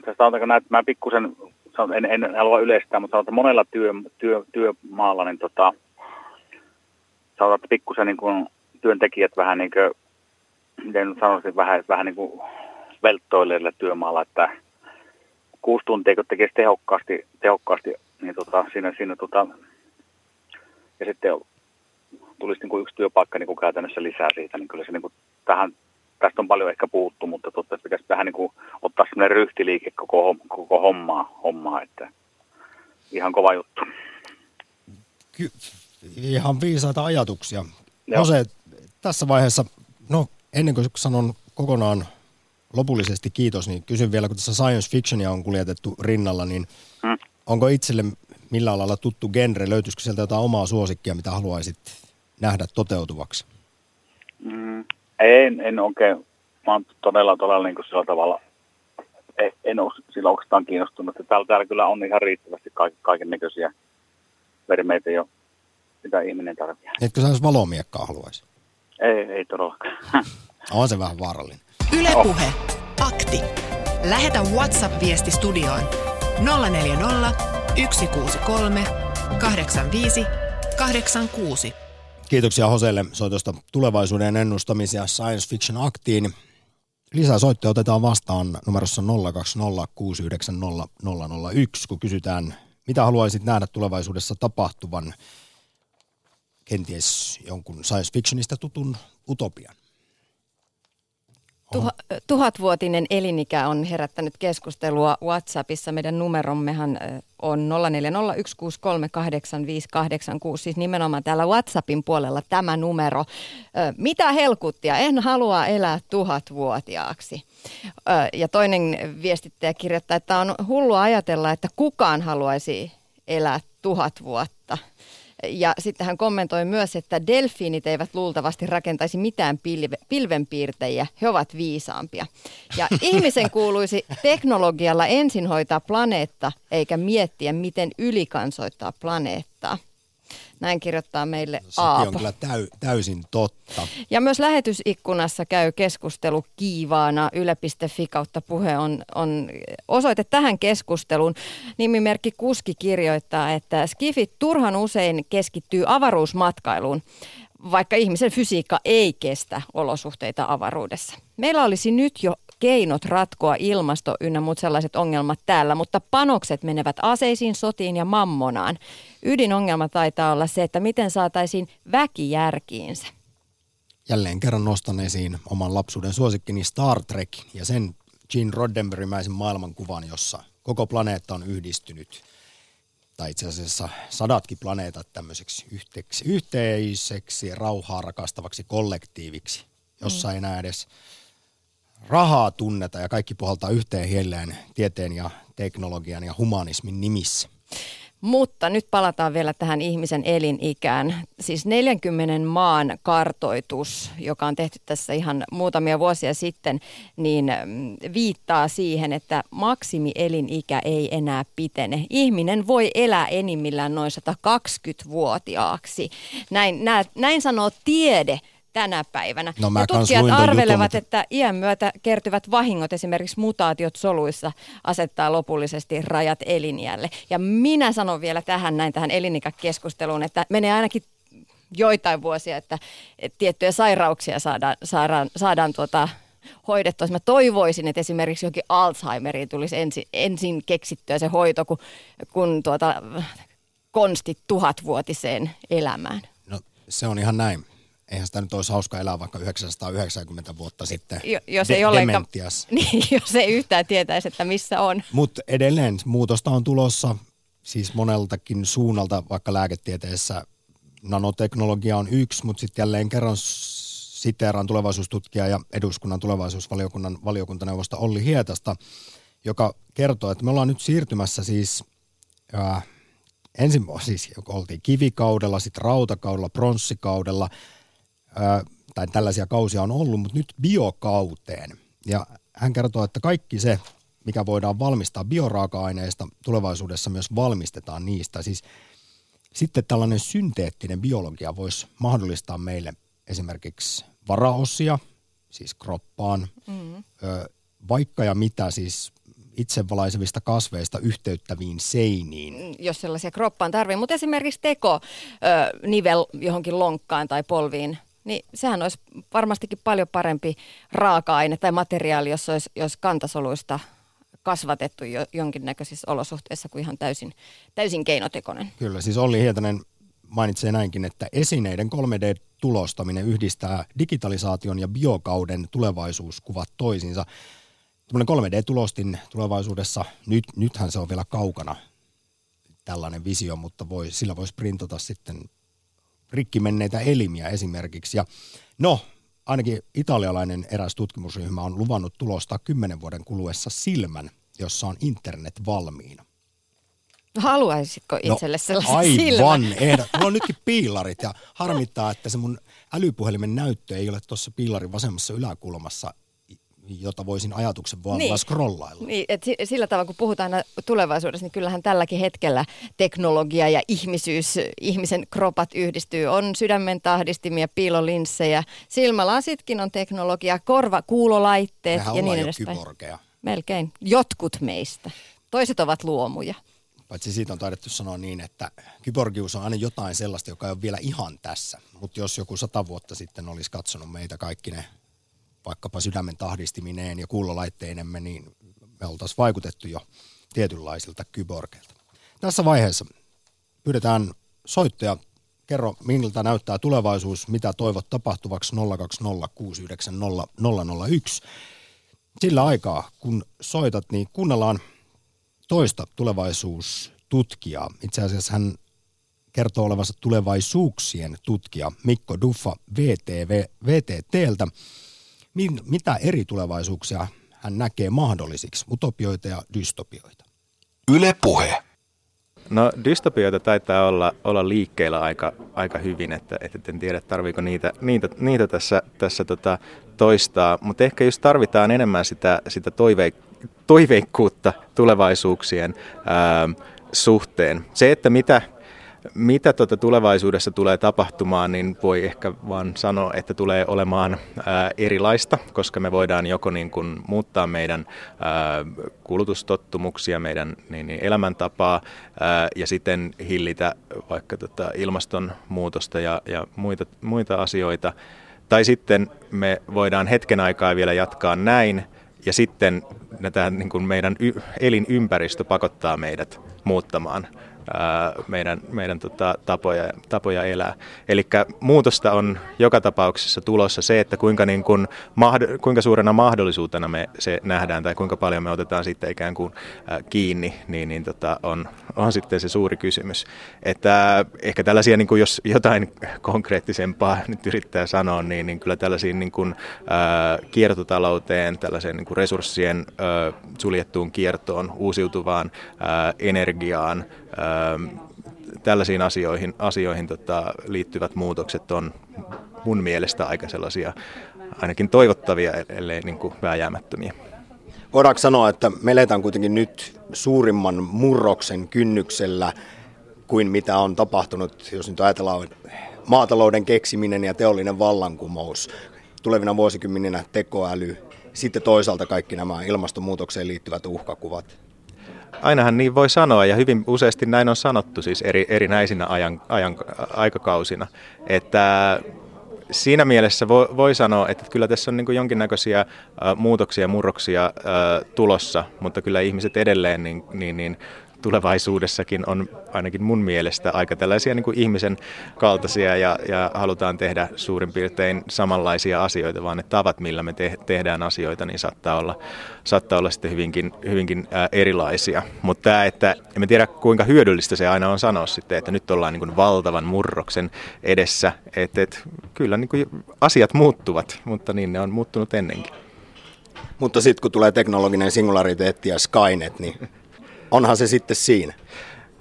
tästä on näin, että mä pikkusen, en, en halua yleistää, mutta sanotaan, että monella työ, työ, työmaalla, niin tota, sanotaan, että pikkusen niin kun, työntekijät vähän niin kuin, miten sanoisin, vähän, vähän niin kuin velttoileille työmaalla, että kuusi tuntia, kun tekisi tehokkaasti, tehokkaasti niin tota, siinä, siinä tota, ja sitten tulisi niin kuin yksi työpaikka niin kuin käytännössä lisää siitä, niin kyllä se niin kuin tähän, tästä on paljon ehkä puhuttu, mutta totta, että pitäisi vähän niin kuin ottaa sellainen ryhtiliike koko, koko hommaa, hommaa, että ihan kova juttu. Ky- ihan viisaita ajatuksia. Jose, tässä vaiheessa, no ennen kuin sanon kokonaan lopullisesti kiitos, niin kysyn vielä, kun tässä science fictionia on kuljetettu rinnalla, niin hmm. onko itselle millä lailla tuttu genre? Löytyisikö sieltä jotain omaa suosikkia, mitä haluaisit nähdä toteutuvaksi? Mm, en, en oikein. Mä oon todella, todella niin kuin sillä tavalla, en, en ole sillä oikeastaan kiinnostunut. Täällä, täällä kyllä on ihan riittävästi kaiken, kaiken näköisiä vermeitä jo, mitä ihminen tarvitsee. Etkö sä valomiekkaa haluaisi? Ei, ei todellakaan. on se vähän vaarallinen. Ylepuhe Akti. Lähetä WhatsApp-viesti studioon 040 163 85 86. Kiitoksia Hoselle soitosta tulevaisuuden ennustamisia Science Fiction Aktiin. Lisää soittoja otetaan vastaan numerossa 020690001, kun kysytään, mitä haluaisit nähdä tulevaisuudessa tapahtuvan kenties jonkun science fictionista tutun utopian. Tuha, tuhatvuotinen elinikä on herättänyt keskustelua WhatsAppissa. Meidän numerommehan on 0401638586, siis nimenomaan täällä WhatsAppin puolella tämä numero. Mitä helkuttia, en halua elää tuhatvuotiaaksi. Ja toinen viestittäjä kirjoittaa, että on hullua ajatella, että kukaan haluaisi elää tuhat vuotta. Ja sitten hän kommentoi myös, että delfiinit eivät luultavasti rakentaisi mitään pilve, pilvenpiirtejä, he ovat viisaampia. Ja [laughs] ihmisen kuuluisi teknologialla ensin hoitaa planeetta, eikä miettiä, miten ylikansoittaa planeettaa. Näin kirjoittaa meille Aapo. Se on kyllä täy, täysin totta. Ja myös lähetysikkunassa käy keskustelu kiivaana. Yle.fi kautta puhe on, on osoite tähän keskusteluun. Nimimerkki Kuski kirjoittaa, että Skifit turhan usein keskittyy avaruusmatkailuun vaikka ihmisen fysiikka ei kestä olosuhteita avaruudessa. Meillä olisi nyt jo keinot ratkoa ilmasto ynnä muut sellaiset ongelmat täällä, mutta panokset menevät aseisiin, sotiin ja mammonaan. Ydinongelma taitaa olla se, että miten saataisiin väki järkiinsä. Jälleen kerran nostan esiin oman lapsuuden suosikkini Star Trek ja sen Gene Roddenberrymäisen maailmankuvan, jossa koko planeetta on yhdistynyt tai itse asiassa sadatkin planeetat tämmöiseksi yhteiseksi, yhteiseksi rauhaa rakastavaksi kollektiiviksi, jossa mm. ei enää edes rahaa tunneta ja kaikki puhaltaa yhteen hielleen tieteen ja teknologian ja humanismin nimissä. Mutta nyt palataan vielä tähän ihmisen elinikään. Siis 40 maan kartoitus, joka on tehty tässä ihan muutamia vuosia sitten, niin mm, viittaa siihen, että maksimielinikä ei enää pitene. Ihminen voi elää enimmillään noin 120-vuotiaaksi. Näin, näin sanoo tiede tänä päivänä. No, ja tutkijat arvelevat, jutun, että iän myötä kertyvät vahingot, esimerkiksi mutaatiot soluissa, asettaa lopullisesti rajat eliniälle. Ja minä sanon vielä tähän näin tähän elinikäkeskusteluun, että menee ainakin joitain vuosia, että, että tiettyjä sairauksia saadaan, saadaan, saadaan tuota, hoidettua. Mä toivoisin, että esimerkiksi jokin Alzheimeriin tulisi ensin, ensin keksittyä se hoito, kun, kun tuota, konstit tuhatvuotiseen elämään. No se on ihan näin eihän sitä nyt olisi hauska elää vaikka 990 vuotta sitten jo, jos de- ei ollenkaan, [laughs] niin, jos ei yhtään tietäisi, että missä on. Mutta edelleen muutosta on tulossa siis moneltakin suunnalta, vaikka lääketieteessä nanoteknologia on yksi, mutta sitten jälleen kerran siteeraan tulevaisuustutkija ja eduskunnan tulevaisuusvaliokunnan valiokuntaneuvosta Olli Hietasta, joka kertoo, että me ollaan nyt siirtymässä siis äh, ensin siis oltiin kivikaudella, sitten rautakaudella, pronssikaudella – tai tällaisia kausia on ollut, mutta nyt biokauteen. Ja hän kertoo, että kaikki se, mikä voidaan valmistaa bioraaka-aineista, tulevaisuudessa myös valmistetaan niistä. Siis sitten tällainen synteettinen biologia voisi mahdollistaa meille esimerkiksi varaosia, siis kroppaan, mm. vaikka ja mitä siis itsevalaisevista kasveista yhteyttäviin seiniin. Jos sellaisia kroppaan tarvii, mutta esimerkiksi teko ö, nivel johonkin lonkkaan tai polviin niin sehän olisi varmastikin paljon parempi raaka-aine tai materiaali, jos olisi jos kantasoluista kasvatettu jo, jonkinnäköisissä olosuhteissa kuin ihan täysin, täysin keinotekoinen. Kyllä, siis Olli Hietanen mainitsee näinkin, että esineiden 3D-tulostaminen yhdistää digitalisaation ja biokauden tulevaisuuskuvat toisiinsa. Tällainen 3D-tulostin tulevaisuudessa, nyt, nythän se on vielä kaukana tällainen visio, mutta voi, sillä voisi printata sitten rikki menneitä elimiä esimerkiksi. Ja no, ainakin italialainen eräs tutkimusryhmä on luvannut tulostaa kymmenen vuoden kuluessa silmän, jossa on internet valmiina. Haluaisitko no, itselle no, sellaisen aivan, silmän? Ehdot. Mulla on nytkin piilarit ja harmittaa, että se mun älypuhelimen näyttö ei ole tuossa piilarin vasemmassa yläkulmassa jota voisin ajatuksen vaan niin. scrollailla. Niin, et sillä tavalla kun puhutaan tulevaisuudessa, niin kyllähän tälläkin hetkellä teknologia ja ihmisyys, ihmisen kropat yhdistyy. On sydämen tahdistimia, piilolinssejä, silmälasitkin on teknologia, korva, kuulolaitteet Mehän ja niin edespäin. Kyborgeja. Melkein. Jotkut meistä. Toiset ovat luomuja. Paitsi siitä on taidettu sanoa niin, että kyborgius on aina jotain sellaista, joka ei ole vielä ihan tässä. Mutta jos joku sata vuotta sitten olisi katsonut meitä kaikki ne vaikkapa sydämen tahdistimineen ja kuulolaitteinemme, niin me oltaisiin vaikutettu jo tietynlaisilta kyborgeilta. Tässä vaiheessa pyydetään soittaja. Kerro, miltä näyttää tulevaisuus, mitä toivot tapahtuvaksi 020690001. Sillä aikaa, kun soitat, niin kuunnellaan toista tulevaisuustutkijaa. Itse asiassa hän kertoo olevansa tulevaisuuksien tutkija Mikko Duffa VTV, VTTltä min, mitä eri tulevaisuuksia hän näkee mahdollisiksi, utopioita ja dystopioita. Yle Puhe. No dystopioita taitaa olla, olla liikkeellä aika, aika hyvin, että, että en tiedä tarviiko niitä, niitä, niitä tässä, tässä tota toistaa, mutta ehkä just tarvitaan enemmän sitä, sitä toive, toiveikkuutta tulevaisuuksien ää, suhteen. Se, että mitä, mitä tuota tulevaisuudessa tulee tapahtumaan, niin voi ehkä vaan sanoa, että tulee olemaan ää, erilaista, koska me voidaan joko niin kuin muuttaa meidän ää, kulutustottumuksia, meidän niin, niin elämäntapaa ää, ja sitten hillitä vaikka tota ilmastonmuutosta ja, ja muita, muita asioita. Tai sitten me voidaan hetken aikaa vielä jatkaa näin ja sitten tämä niin meidän y- elinympäristö pakottaa meidät muuttamaan meidän, meidän tota, tapoja, tapoja elää. Eli muutosta on joka tapauksessa tulossa se, että kuinka, niin kuin, kuinka suurena mahdollisuutena me se nähdään tai kuinka paljon me otetaan sitten ikään kuin kiinni, niin, niin tota, on, on sitten se suuri kysymys. Että ehkä tällaisia, niin kuin jos jotain konkreettisempaa nyt yrittää sanoa, niin, niin kyllä tällaisiin niin kuin, ää, kiertotalouteen, tällaiseen niin resurssien ää, suljettuun kiertoon, uusiutuvaan ää, energiaan, tällaisiin asioihin, asioihin tota, liittyvät muutokset on mun mielestä aika sellaisia ainakin toivottavia, ellei niin kuin vääjäämättömiä. Voidaanko sanoa, että me eletään kuitenkin nyt suurimman murroksen kynnyksellä kuin mitä on tapahtunut, jos nyt ajatellaan maatalouden keksiminen ja teollinen vallankumous, tulevina vuosikymmeninä tekoäly, sitten toisaalta kaikki nämä ilmastonmuutokseen liittyvät uhkakuvat. Ainahan niin voi sanoa ja hyvin useasti näin on sanottu siis eri, erinäisinä ajan, ajan, aikakausina, että siinä mielessä voi, voi sanoa, että kyllä tässä on niin kuin jonkinnäköisiä muutoksia ja murroksia tulossa, mutta kyllä ihmiset edelleen niin, niin, niin tulevaisuudessakin on ainakin mun mielestä aika tällaisia niin kuin ihmisen kaltaisia ja, ja halutaan tehdä suurin piirtein samanlaisia asioita, vaan ne tavat, millä me te- tehdään asioita, niin saattaa olla, saattaa olla sitten hyvinkin, hyvinkin ää, erilaisia. Mutta tämä, että en tiedä kuinka hyödyllistä se aina on sanoa sitten, että nyt ollaan niin kuin valtavan murroksen edessä, että, että kyllä niin kuin asiat muuttuvat, mutta niin ne on muuttunut ennenkin. Mutta sitten kun tulee teknologinen singulariteetti ja Skynet, niin onhan se sitten siinä.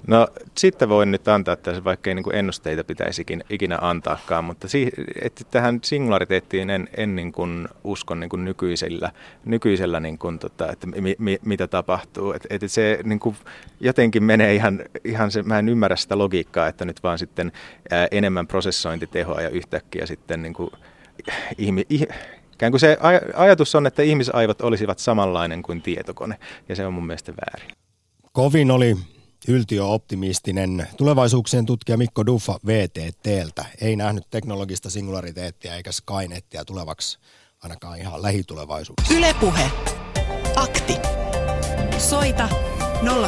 No sitten voin nyt antaa tässä, vaikka ei niin ennusteita pitäisikin ikinä antaakaan, mutta si- että tähän singulariteettiin en, en niin kuin uskon niin kuin nykyisellä, nykyisellä niin kuin tota, että mi, mi, mitä tapahtuu. Et, et se niin kuin jotenkin menee ihan, ihan se, mä en ymmärrä sitä logiikkaa, että nyt vaan sitten ää, enemmän prosessointitehoa ja yhtäkkiä sitten niin kuin, ihmi, ih, Ikään kuin se aj- ajatus on, että ihmisaivot olisivat samanlainen kuin tietokone, ja se on mun mielestä väärin. Kovin oli yltiöoptimistinen tulevaisuuksien tutkija Mikko Duffa VTTltä. Ei nähnyt teknologista singulariteettia eikä Skynettia tulevaksi ainakaan ihan lähitulevaisuudessa. Ylepuhe. Akti. Soita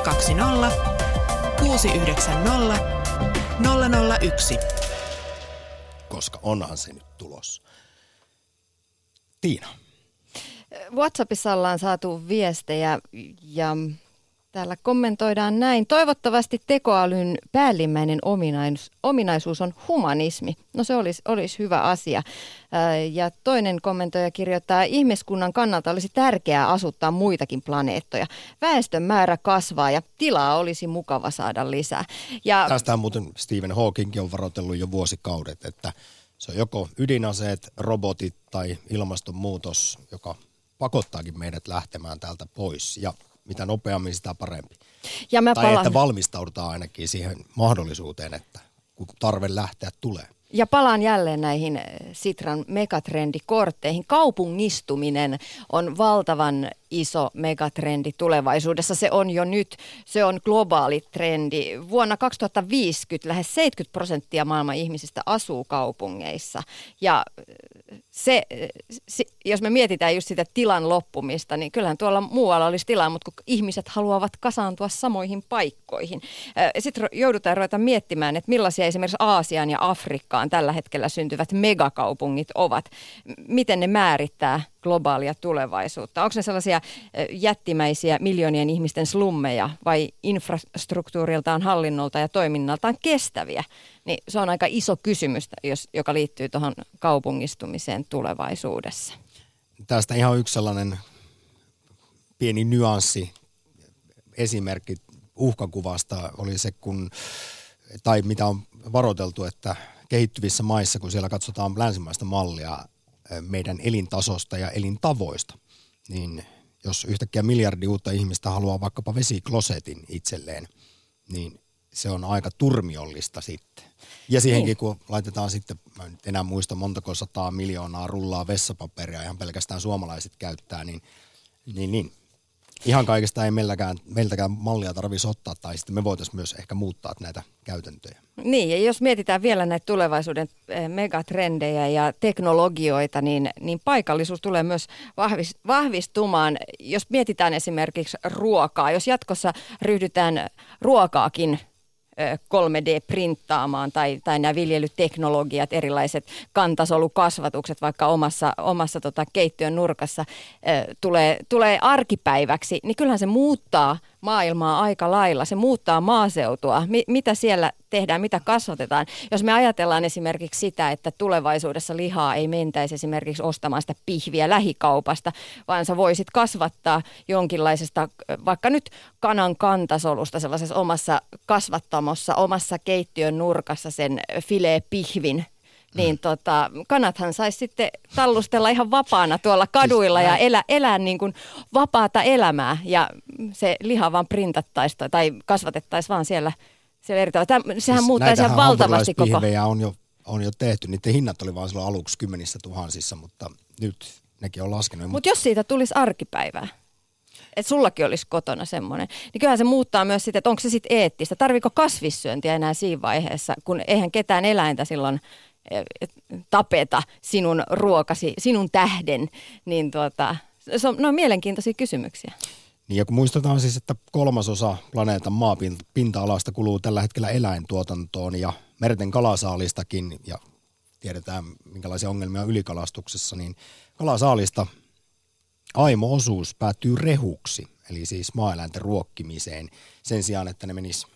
020 690 001. Koska onhan se nyt tulos. Tiina. WhatsAppissa ollaan saatu viestejä ja Täällä kommentoidaan näin. Toivottavasti tekoälyn päällimmäinen ominais, ominaisuus on humanismi. No se olisi, olisi hyvä asia. Ja toinen kommentoija kirjoittaa, ihmiskunnan kannalta olisi tärkeää asuttaa muitakin planeettoja. Väestön määrä kasvaa ja tilaa olisi mukava saada lisää. Ja... Tästähän muuten Stephen Hawking on varoitellut jo vuosikaudet, että se on joko ydinaseet, robotit tai ilmastonmuutos, joka pakottaakin meidät lähtemään täältä pois. Ja mitä nopeammin sitä parempi. Ja mä tai palaan... että valmistaudutaan ainakin siihen mahdollisuuteen, että kun tarve lähteä tulee. Ja palaan jälleen näihin eh, Sitran megatrendikortteihin. Kaupungistuminen on valtavan iso megatrendi tulevaisuudessa. Se on jo nyt, se on globaali trendi. Vuonna 2050 lähes 70 prosenttia maailman ihmisistä asuu kaupungeissa. Ja eh, se, se, jos me mietitään just sitä tilan loppumista, niin kyllähän tuolla muualla olisi tilaa, mutta kun ihmiset haluavat kasaantua samoihin paikkoihin. Sitten joudutaan ruveta miettimään, että millaisia esimerkiksi Aasiaan ja Afrikkaan tällä hetkellä syntyvät megakaupungit ovat. Miten ne määrittää globaalia tulevaisuutta? Onko ne sellaisia jättimäisiä miljoonien ihmisten slummeja vai infrastruktuuriltaan, hallinnolta ja toiminnaltaan kestäviä? Niin se on aika iso kysymys, jos, joka liittyy tuohon kaupungistumiseen tulevaisuudessa. Tästä ihan yksi sellainen pieni nyanssi, esimerkki uhkakuvasta oli se, kun, tai mitä on varoiteltu, että kehittyvissä maissa, kun siellä katsotaan länsimaista mallia meidän elintasosta ja elintavoista, niin jos yhtäkkiä miljardi uutta ihmistä haluaa vaikkapa vesiklosetin itselleen, niin se on aika turmiollista sitten. Ja siihenkin, niin. kun laitetaan sitten, mä en enää muista montako sataa miljoonaa rullaa vessapaperia, ihan pelkästään suomalaiset käyttää, niin, niin, niin ihan kaikesta ei meiltäkään, meiltäkään mallia tarvitsisi ottaa, tai sitten me voitaisiin myös ehkä muuttaa näitä käytäntöjä. Niin, ja jos mietitään vielä näitä tulevaisuuden eh, megatrendejä ja teknologioita, niin, niin paikallisuus tulee myös vahvistumaan. Jos mietitään esimerkiksi ruokaa, jos jatkossa ryhdytään ruokaakin 3D-printtaamaan tai, tai nämä viljelyteknologiat, erilaiset kantasolukasvatukset vaikka omassa, omassa tota keittiön nurkassa tulee, tulee arkipäiväksi, niin kyllähän se muuttaa maailmaa aika lailla. Se muuttaa maaseutua. Mi- mitä siellä tehdään, mitä kasvatetaan. Jos me ajatellaan esimerkiksi sitä, että tulevaisuudessa lihaa ei mentäisi esimerkiksi ostamaan sitä pihviä lähikaupasta, vaan sä voisit kasvattaa jonkinlaisesta, vaikka nyt kanan kantasolusta sellaisessa omassa kasvattamossa, omassa keittiön nurkassa sen filee-pihvin niin tota, kanathan saisi sitten tallustella ihan vapaana tuolla kaduilla siis, ja elä, elää niin kuin vapaata elämää ja se liha vaan printattaisi tai kasvatettaisiin vaan siellä, siellä eri tavalla. Sehän siis muuttaisi ihan valtavasti koko... on jo, on jo tehty, niiden hinnat oli vaan silloin aluksi kymmenissä tuhansissa, mutta nyt nekin on laskenut. Mut mutta jos siitä tulisi arkipäivää, että sullakin olisi kotona semmoinen, niin kyllähän se muuttaa myös sitä, että onko se sitten eettistä. Tarviko kasvissyöntiä enää siinä vaiheessa, kun eihän ketään eläintä silloin tapeta sinun ruokasi, sinun tähden, niin tuota, se on, ne on mielenkiintoisia kysymyksiä. Niin ja kun muistetaan siis, että kolmasosa planeetan maapinta-alasta kuluu tällä hetkellä eläintuotantoon ja merten kalasaalistakin ja tiedetään minkälaisia ongelmia on ylikalastuksessa, niin kalasaalista aimo-osuus päättyy rehuksi, eli siis maaeläinten ruokkimiseen sen sijaan, että ne menis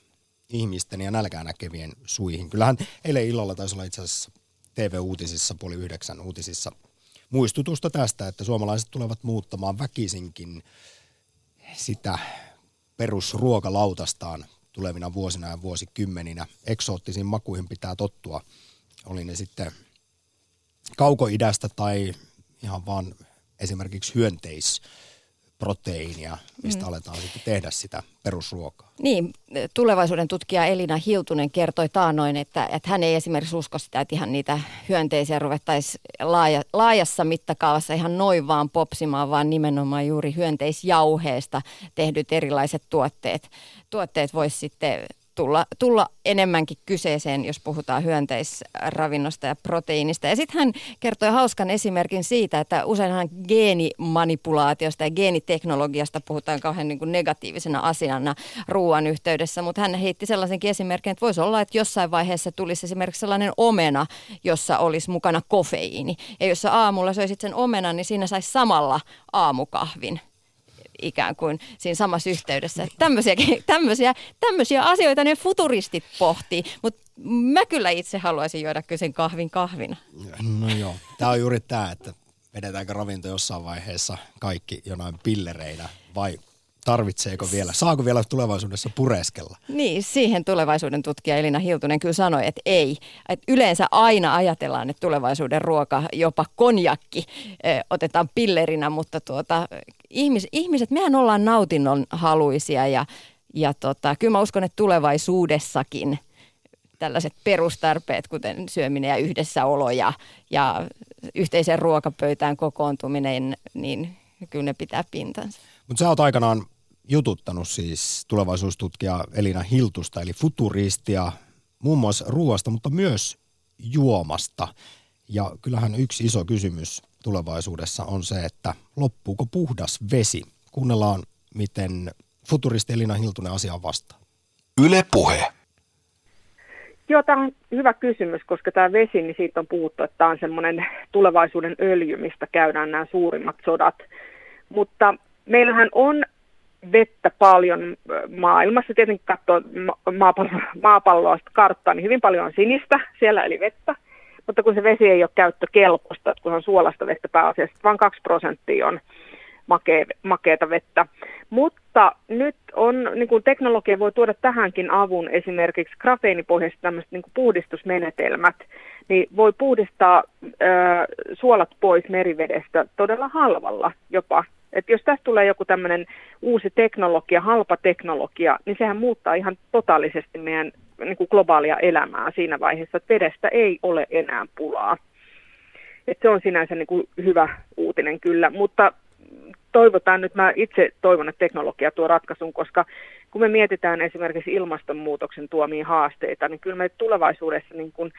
ihmisten ja nälkää näkevien suihin. Kyllähän eilen illalla taisi olla itse asiassa TV-uutisissa, puoli yhdeksän uutisissa, muistutusta tästä, että suomalaiset tulevat muuttamaan väkisinkin sitä perusruokalautastaan tulevina vuosina ja vuosikymmeninä. Eksoottisiin makuihin pitää tottua, oli ne sitten kaukoidästä tai ihan vaan esimerkiksi hyönteis proteiinia, mistä mm. aletaan sitten tehdä sitä perusruokaa. Niin, tulevaisuuden tutkija Elina Hiltunen kertoi taanoin, että, että hän ei esimerkiksi usko sitä, että ihan niitä hyönteisiä ruvettaisiin laaja, laajassa mittakaavassa ihan noin vaan popsimaan, vaan nimenomaan juuri hyönteisjauheesta tehdyt erilaiset tuotteet, tuotteet voisi sitten tulla, tulla enemmänkin kyseeseen, jos puhutaan hyönteisravinnosta ja proteiinista. Ja sitten hän kertoi hauskan esimerkin siitä, että useinhan geenimanipulaatiosta ja geeniteknologiasta puhutaan kauhean niin kuin negatiivisena asiana ruoan yhteydessä, mutta hän heitti sellaisenkin esimerkin, että voisi olla, että jossain vaiheessa tulisi esimerkiksi sellainen omena, jossa olisi mukana kofeiini. Ja jos sä aamulla söisit sen omenan, niin siinä saisi samalla aamukahvin ikään kuin siinä samassa yhteydessä. Tämmöisiä, tämmöisiä, asioita ne futuristit pohtii, mutta mä kyllä itse haluaisin juoda kyllä sen kahvin kahvina. No joo, tämä on juuri tämä, että vedetäänkö ravinto jossain vaiheessa kaikki jonain pillereinä vai tarvitseeko vielä, saako vielä tulevaisuudessa pureskella? Niin, siihen tulevaisuuden tutkija Elina Hiltunen kyllä sanoi, että ei. Et yleensä aina ajatellaan, että tulevaisuuden ruoka, jopa konjakki, otetaan pillerinä, mutta tuota, ihmis, ihmiset, mehän ollaan nautinnon haluisia ja, ja tota, kyllä mä uskon, että tulevaisuudessakin tällaiset perustarpeet, kuten syöminen ja yhdessäolo ja, ja yhteiseen ruokapöytään kokoontuminen, niin kyllä ne pitää pintansa. Mutta sä oot aikanaan jututtanut siis tulevaisuustutkija Elina Hiltusta, eli futuristia muun muassa ruoasta, mutta myös juomasta. Ja kyllähän yksi iso kysymys tulevaisuudessa on se, että loppuuko puhdas vesi? Kuunnellaan, miten futuristi Elina Hiltunen asiaan vastaa. Yle puhe. Joo, tämä on hyvä kysymys, koska tämä vesi, niin siitä on puhuttu, että tämä on semmoinen tulevaisuuden öljy, mistä käydään nämä suurimmat sodat. Mutta meillähän on vettä paljon maailmassa. Tietenkin katsoo maapalloa, maapalloa karttaa, niin hyvin paljon on sinistä siellä, eli vettä. Mutta kun se vesi ei ole käyttökelpoista, kun se on suolasta vettä pääasiassa, vain 2 prosenttia on makeata vettä. Mutta nyt on, niin kuin teknologia voi tuoda tähänkin avun esimerkiksi grafeenipohjaiset tämmöiset niin puhdistusmenetelmät, niin voi puhdistaa ö, suolat pois merivedestä todella halvalla jopa. Et jos tästä tulee joku tämmöinen uusi teknologia, halpa teknologia, niin sehän muuttaa ihan totaalisesti meidän niin kuin globaalia elämää siinä vaiheessa, että vedestä ei ole enää pulaa. Et se on sinänsä niin kuin hyvä uutinen kyllä, mutta toivotaan nyt, mä itse toivon, että teknologia tuo ratkaisun, koska kun me mietitään esimerkiksi ilmastonmuutoksen tuomia haasteita, niin kyllä me tulevaisuudessa niin kuin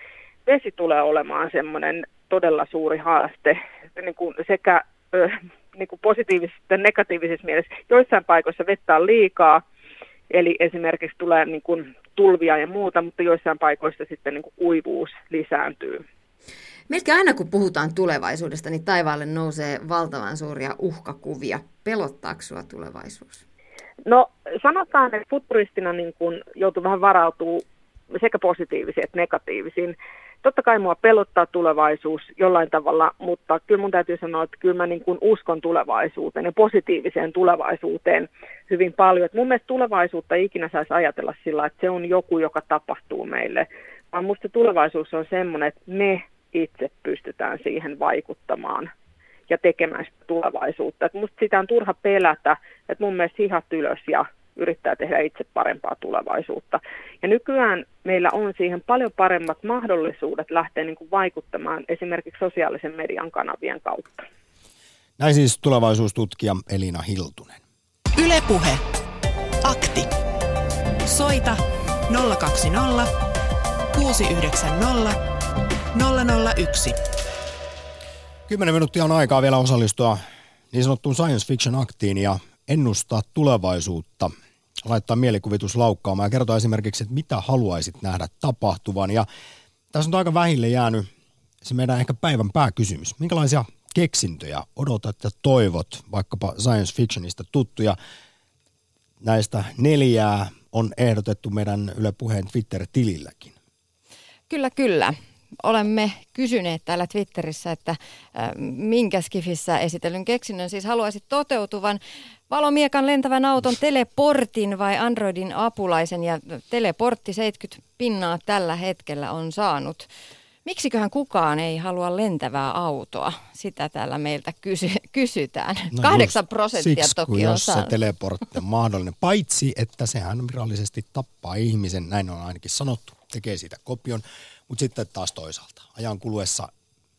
vesi tulee olemaan semmoinen todella suuri haaste niin kuin sekä niin kuin positiivisessa että negatiivisessa mielessä. Joissain paikoissa vettä on liikaa, eli esimerkiksi tulee niin kuin tulvia ja muuta, mutta joissain paikoissa sitten niin kuin kuivuus lisääntyy. Melkein aina kun puhutaan tulevaisuudesta, niin taivaalle nousee valtavan suuria uhkakuvia. Pelottaako sinua tulevaisuus? No sanotaan, että futuristina niin kun joutuu vähän varautuu sekä positiivisiin että negatiivisiin. Totta kai mua pelottaa tulevaisuus jollain tavalla, mutta kyllä mun täytyy sanoa, että kyllä mä niin kuin uskon tulevaisuuteen ja positiiviseen tulevaisuuteen hyvin paljon. Et mun mielestä tulevaisuutta ei ikinä saisi ajatella sillä, että se on joku, joka tapahtuu meille, vaan musta tulevaisuus on semmoinen, että me itse pystytään siihen vaikuttamaan ja tekemään sitä tulevaisuutta. Et musta sitä on turha pelätä, että mun mielestä hihat ylös ja yrittää tehdä itse parempaa tulevaisuutta. Ja nykyään meillä on siihen paljon paremmat mahdollisuudet lähteä niin kuin vaikuttamaan esimerkiksi sosiaalisen median kanavien kautta. Näin siis tulevaisuustutkija Elina Hiltunen. Ylepuhe. Akti. Soita 020 690 001. Kymmenen minuuttia on aikaa vielä osallistua niin sanottuun science fiction aktiin ja ennustaa tulevaisuutta, laittaa mielikuvitus laukkaamaan ja kertoa esimerkiksi, että mitä haluaisit nähdä tapahtuvan. Ja tässä on aika vähille jäänyt se meidän ehkä päivän pääkysymys. Minkälaisia keksintöjä odotat ja toivot, vaikkapa science fictionista tuttuja? Näistä neljää on ehdotettu meidän Yle Puheen Twitter-tililläkin. Kyllä, kyllä olemme kysyneet täällä Twitterissä, että minkä skifissä esitellyn keksinnön siis haluaisit toteutuvan. Valomiekan lentävän auton teleportin vai Androidin apulaisen ja teleportti 70 pinnaa tällä hetkellä on saanut. Miksiköhän kukaan ei halua lentävää autoa? Sitä täällä meiltä kysy- kysytään. No Kahdeksan prosenttia siksi, toki on jos se teleportti on mahdollinen. Paitsi, että sehän virallisesti tappaa ihmisen, näin on ainakin sanottu, tekee siitä kopion. Mutta sitten taas toisaalta, ajan kuluessa,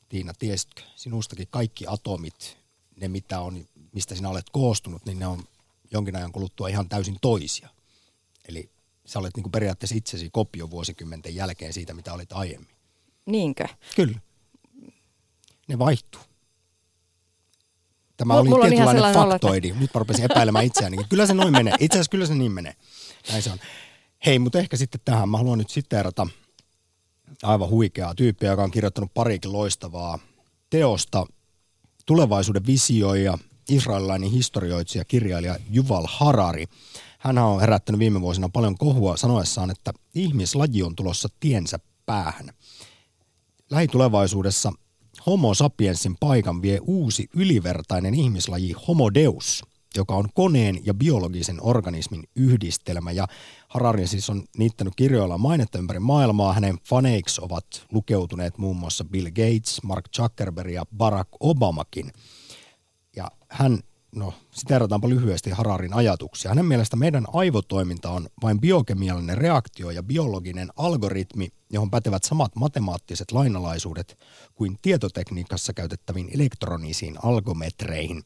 Tiina, tiesitkö, sinustakin kaikki atomit, ne mitä on, mistä sinä olet koostunut, niin ne on jonkin ajan kuluttua ihan täysin toisia. Eli sä olet niin kuin periaatteessa itsesi kopio vuosikymmenten jälkeen siitä, mitä olit aiemmin. Niinkö? Kyllä. Ne vaihtuu. Tämä Mulla- oli mulla tietynlainen sellainen olo, faktoidi. Nyt mä rupesin epäilemään itseäni. Kyllä se noin menee. Itse asiassa kyllä se niin menee. Näin se on. Hei, mutta ehkä sitten tähän. Mä haluan nyt siteerata aivan huikeaa tyyppiä, joka on kirjoittanut parikin loistavaa teosta. Tulevaisuuden visioija, israelilainen historioitsija, kirjailija Juval Harari. Hän on herättänyt viime vuosina paljon kohua sanoessaan, että ihmislaji on tulossa tiensä päähän. Lähitulevaisuudessa Homo sapiensin paikan vie uusi ylivertainen ihmislaji Homo deus, joka on koneen ja biologisen organismin yhdistelmä. Ja Harari siis on niittänyt kirjoilla mainetta ympäri maailmaa. Hänen faneiksi ovat lukeutuneet muun muassa Bill Gates, Mark Zuckerberg ja Barack Obamakin. Ja hän, no siteerataanpa lyhyesti Hararin ajatuksia. Hänen mielestä meidän aivotoiminta on vain biokemiallinen reaktio ja biologinen algoritmi, johon pätevät samat matemaattiset lainalaisuudet kuin tietotekniikassa käytettäviin elektronisiin algometreihin.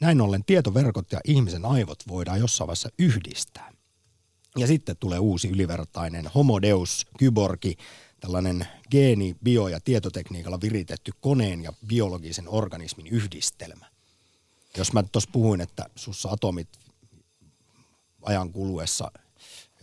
Näin ollen tietoverkot ja ihmisen aivot voidaan jossain vaiheessa yhdistää. Ja sitten tulee uusi ylivertainen Homo Deus kyborgi, tällainen geeni, bio- ja tietotekniikalla viritetty koneen ja biologisen organismin yhdistelmä. Jos mä tuossa puhuin, että sussa atomit ajan kuluessa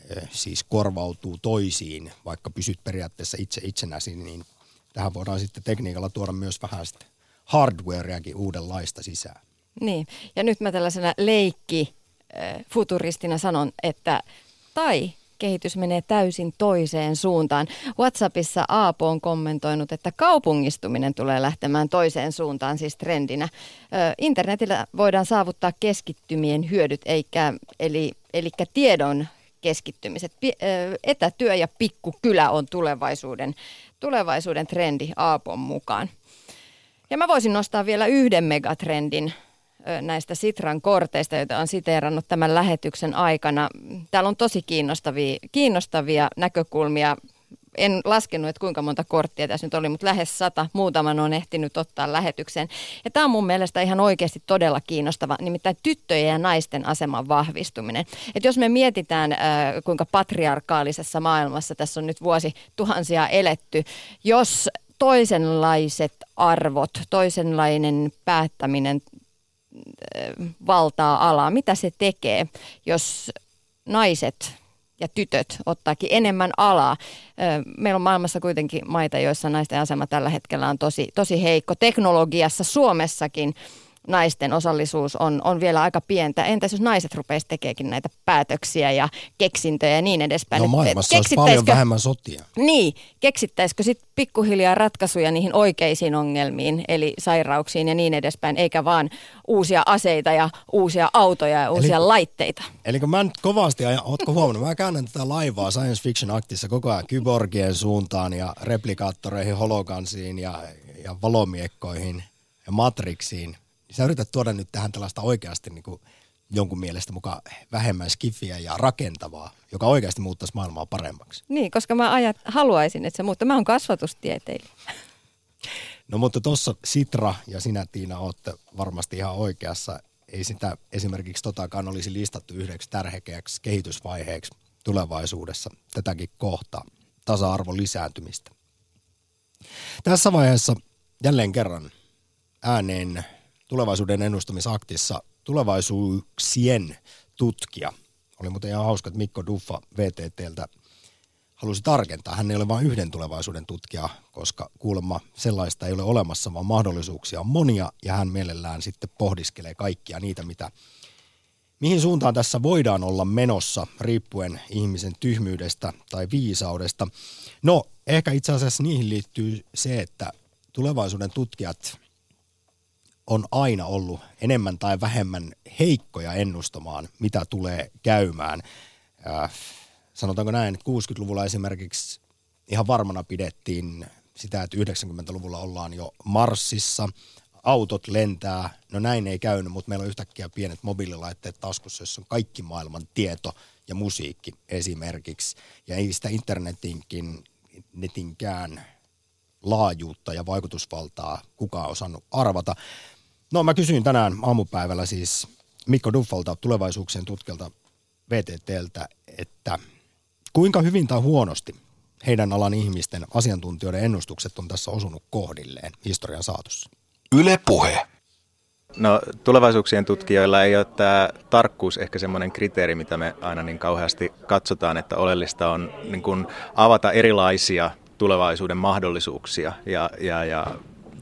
eh, siis korvautuu toisiin, vaikka pysyt periaatteessa itse itsenäsi, niin tähän voidaan sitten tekniikalla tuoda myös vähän sitten hardwareakin uudenlaista sisään. Niin, ja nyt mä tällaisena leikki äh, futuristina sanon, että tai kehitys menee täysin toiseen suuntaan. WhatsAppissa Aapo on kommentoinut, että kaupungistuminen tulee lähtemään toiseen suuntaan siis trendinä. Internetillä voidaan saavuttaa keskittymien hyödyt, eikä, eli, eli tiedon keskittymiset. Etätyö ja pikkukylä on tulevaisuuden, tulevaisuuden trendi Aapon mukaan. Ja mä voisin nostaa vielä yhden megatrendin näistä Sitran korteista, joita on siteerannut tämän lähetyksen aikana. Täällä on tosi kiinnostavia, kiinnostavia näkökulmia. En laskenut, että kuinka monta korttia tässä nyt oli, mutta lähes sata. Muutaman on ehtinyt ottaa lähetykseen. Ja tämä on mun mielestä ihan oikeasti todella kiinnostava, nimittäin tyttöjen ja naisten aseman vahvistuminen. Et jos me mietitään, kuinka patriarkaalisessa maailmassa tässä on nyt vuosi tuhansia eletty, jos toisenlaiset arvot, toisenlainen päättäminen valtaa alaa. Mitä se tekee, jos naiset ja tytöt ottaakin enemmän alaa. Meillä on maailmassa kuitenkin maita, joissa naisten asema tällä hetkellä on tosi, tosi heikko. Teknologiassa Suomessakin naisten osallisuus on, on vielä aika pientä. Entäs jos naiset rupeaisi tekeekin näitä päätöksiä ja keksintöjä ja niin edespäin? No maailmassa olisi paljon vähemmän sotia. Niin, keksittäisikö sitten pikkuhiljaa ratkaisuja niihin oikeisiin ongelmiin, eli sairauksiin ja niin edespäin, eikä vaan uusia aseita ja uusia autoja ja uusia eli, laitteita. Eli kun mä nyt kovasti, ootko huomannut, mä käännän tätä laivaa science fiction aktissa koko ajan kyborgien suuntaan ja replikaattoreihin, holokansiin ja, ja valomiekkoihin ja matriksiin sä yrität tuoda nyt tähän tällaista oikeasti niin kuin jonkun mielestä mukaan vähemmän skifiä ja rakentavaa, joka oikeasti muuttaisi maailmaa paremmaksi. Niin, koska mä ajat, haluaisin, että se muuttaa. Mä oon kasvatustieteilijä. [laughs] No mutta tuossa Sitra ja sinä Tiina olette varmasti ihan oikeassa. Ei sitä esimerkiksi totakaan olisi listattu yhdeksi tärkeäksi kehitysvaiheeksi tulevaisuudessa tätäkin kohtaa, tasa-arvon lisääntymistä. Tässä vaiheessa jälleen kerran ääneen tulevaisuuden ennustamisaktissa tulevaisuuksien tutkija. Oli muuten ihan hauska, että Mikko Duffa VTTltä halusi tarkentaa. Hän ei ole vain yhden tulevaisuuden tutkija, koska kuulemma sellaista ei ole olemassa, vaan mahdollisuuksia on monia ja hän mielellään sitten pohdiskelee kaikkia niitä, mitä mihin suuntaan tässä voidaan olla menossa riippuen ihmisen tyhmyydestä tai viisaudesta. No, ehkä itse asiassa niihin liittyy se, että tulevaisuuden tutkijat on aina ollut enemmän tai vähemmän heikkoja ennustamaan, mitä tulee käymään. Äh, sanotaanko näin, että 60-luvulla esimerkiksi ihan varmana pidettiin sitä, että 90-luvulla ollaan jo Marsissa, autot lentää, no näin ei käynyt, mutta meillä on yhtäkkiä pienet mobiililaitteet taskussa, jossa on kaikki maailman tieto ja musiikki esimerkiksi. Ja ei sitä internetinkin, netinkään laajuutta ja vaikutusvaltaa kukaan osannut arvata. No mä kysyin tänään aamupäivällä siis Mikko Duffalta, tulevaisuuksien tutkijalta VTTltä, että kuinka hyvin tai huonosti heidän alan ihmisten asiantuntijoiden ennustukset on tässä osunut kohdilleen historian saatossa? Yle Puhe. No tulevaisuuksien tutkijoilla ei ole tämä tarkkuus ehkä semmoinen kriteeri, mitä me aina niin kauheasti katsotaan, että oleellista on niin kuin avata erilaisia tulevaisuuden mahdollisuuksia ja, ja, ja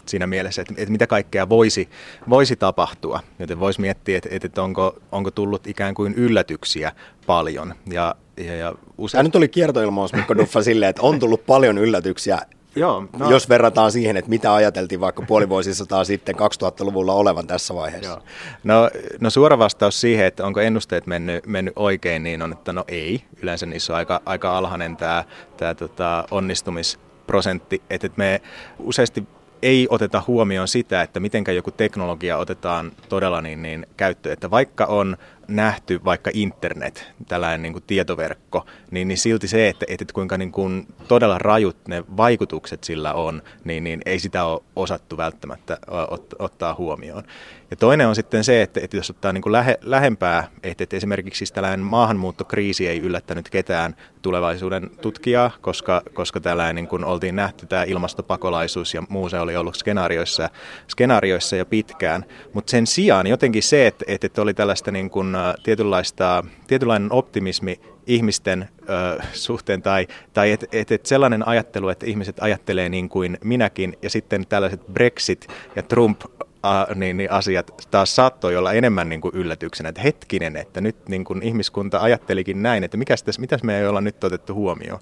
siinä mielessä, että, että mitä kaikkea voisi, voisi tapahtua. Joten voisi miettiä, että, että onko, onko tullut ikään kuin yllätyksiä paljon. Ja, ja, ja usein... Tämä nyt oli kiertoilmaus Mikko Duffa [laughs] silleen, että on tullut paljon yllätyksiä Joo, no. Jos verrataan siihen, että mitä ajateltiin vaikka puoli vuosisataa sitten 2000-luvulla olevan tässä vaiheessa. Joo. No, no suora vastaus siihen, että onko ennusteet mennyt, mennyt oikein, niin on, että no ei. Yleensä niissä on aika, aika alhainen tämä, tämä tota, onnistumisprosentti. Että me useasti ei oteta huomioon sitä, että miten joku teknologia otetaan todella niin, niin käyttöön. Että vaikka on nähty vaikka internet, tällainen niin kuin tietoverkko, niin, niin silti se, että, että kuinka niin kuin todella rajut ne vaikutukset sillä on, niin, niin ei sitä ole osattu välttämättä ot, ottaa huomioon. Ja toinen on sitten se, että, että jos ottaa niin kuin lähe, lähempää, että, että esimerkiksi siis tällainen maahanmuuttokriisi ei yllättänyt ketään tulevaisuuden tutkijaa, koska, koska tällainen niin kuin oltiin nähty tämä ilmastopakolaisuus ja muu se oli ollut skenaarioissa, skenaarioissa jo pitkään. Mutta sen sijaan jotenkin se, että, että oli tällaista niin kuin tietynlaista, tietynlainen optimismi ihmisten ö, suhteen tai, tai että et, et sellainen ajattelu, että ihmiset ajattelee niin kuin minäkin ja sitten tällaiset Brexit ja Trump a, niin, niin asiat taas saattoi olla enemmän niin kuin yllätyksenä, että hetkinen, että nyt niin kuin ihmiskunta ajattelikin näin, että mikäs tässä, mitäs me ei olla nyt otettu huomioon.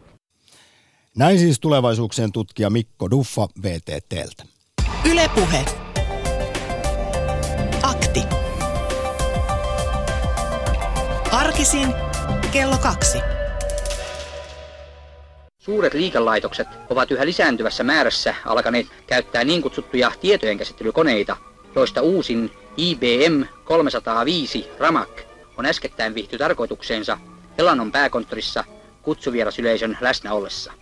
Näin siis tulevaisuuksien tutkija Mikko Duffa VTTltä. Ylepuhe. Akti. Arkisin kello kaksi. Suuret liikelaitokset ovat yhä lisääntyvässä määrässä alkaneet käyttää niin kutsuttuja tietojenkäsittelykoneita, joista uusin IBM 305 Ramak on äskettäin vihty tarkoitukseensa Elanon pääkonttorissa kutsuvierasyleisön läsnä ollessa.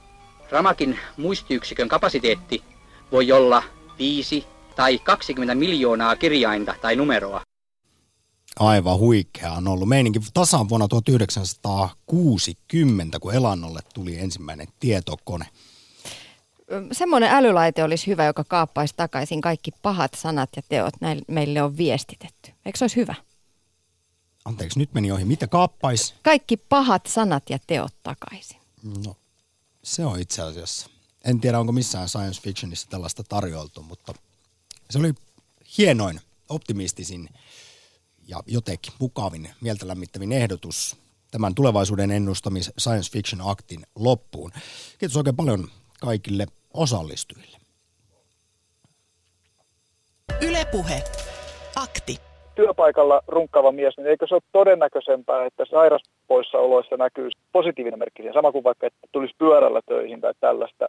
Ramakin muistiyksikön kapasiteetti voi olla 5 tai 20 miljoonaa kirjainta tai numeroa. Aivan huikea on ollut meininki tasan vuonna 1960, kun Elannolle tuli ensimmäinen tietokone. Semmoinen älylaite olisi hyvä, joka kaappaisi takaisin kaikki pahat sanat ja teot näille, meille on viestitetty. Eikö se olisi hyvä? Anteeksi, nyt meni ohi. Mitä kaappaisi? Kaikki pahat sanat ja teot takaisin. No, se on itse asiassa. En tiedä, onko missään science fictionissa tällaista tarjoltu, mutta se oli hienoin, optimistisin ja jotenkin mukavin, mieltä lämmittävin ehdotus tämän tulevaisuuden ennustamis science fiction aktin loppuun. Kiitos oikein paljon kaikille osallistujille. Ylepuhe. Akti. Työpaikalla runkkaava mies, niin eikö se ole todennäköisempää, että sairaspoissaoloissa näkyy positiivinen merkki sama kuin vaikka, että tulisi pyörällä töihin tai tällaista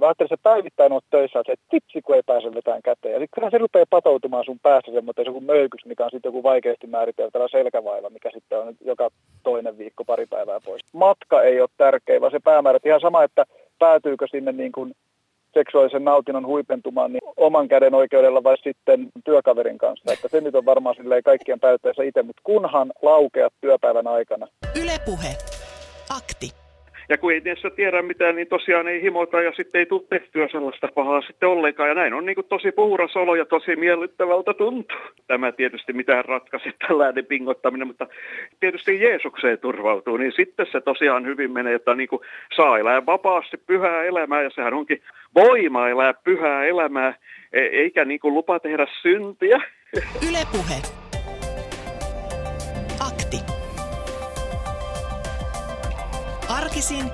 Mä ajattelin, että päivittäin oot töissä, että tipsi kun ei pääse vetämään käteen. Ja sitten kyllä se rupeaa patoutumaan sun päässä semmoinen joku möykys, mikä on sitten joku vaikeasti määriteltävä selkävaiva, mikä sitten on joka toinen viikko pari päivää pois. Matka ei ole tärkeä, vaan se päämäärä. Ihan sama, että päätyykö sinne niin kuin seksuaalisen nautinnon huipentumaan niin oman käden oikeudella vai sitten työkaverin kanssa. Että se nyt on varmaan kaikkien päättäessä itse, mutta kunhan laukeat työpäivän aikana. Ylepuhe. Akti. Ja kun ei niissä tiedä mitään, niin tosiaan ei himota ja sitten ei tule tehtyä sellaista pahaa sitten ollenkaan. Ja näin on niin kuin tosi puhuras olo ja tosi miellyttävältä tuntuu. Tämä tietysti mitään ratkaisi [laughs] tällainen pingottaminen, mutta tietysti Jeesukseen turvautuu, niin sitten se tosiaan hyvin menee, että niin kuin saa elää vapaasti pyhää elämää ja sehän onkin voima elää pyhää elämää, e- eikä niin kuin lupa tehdä syntiä. Ylepuhe. Arkisin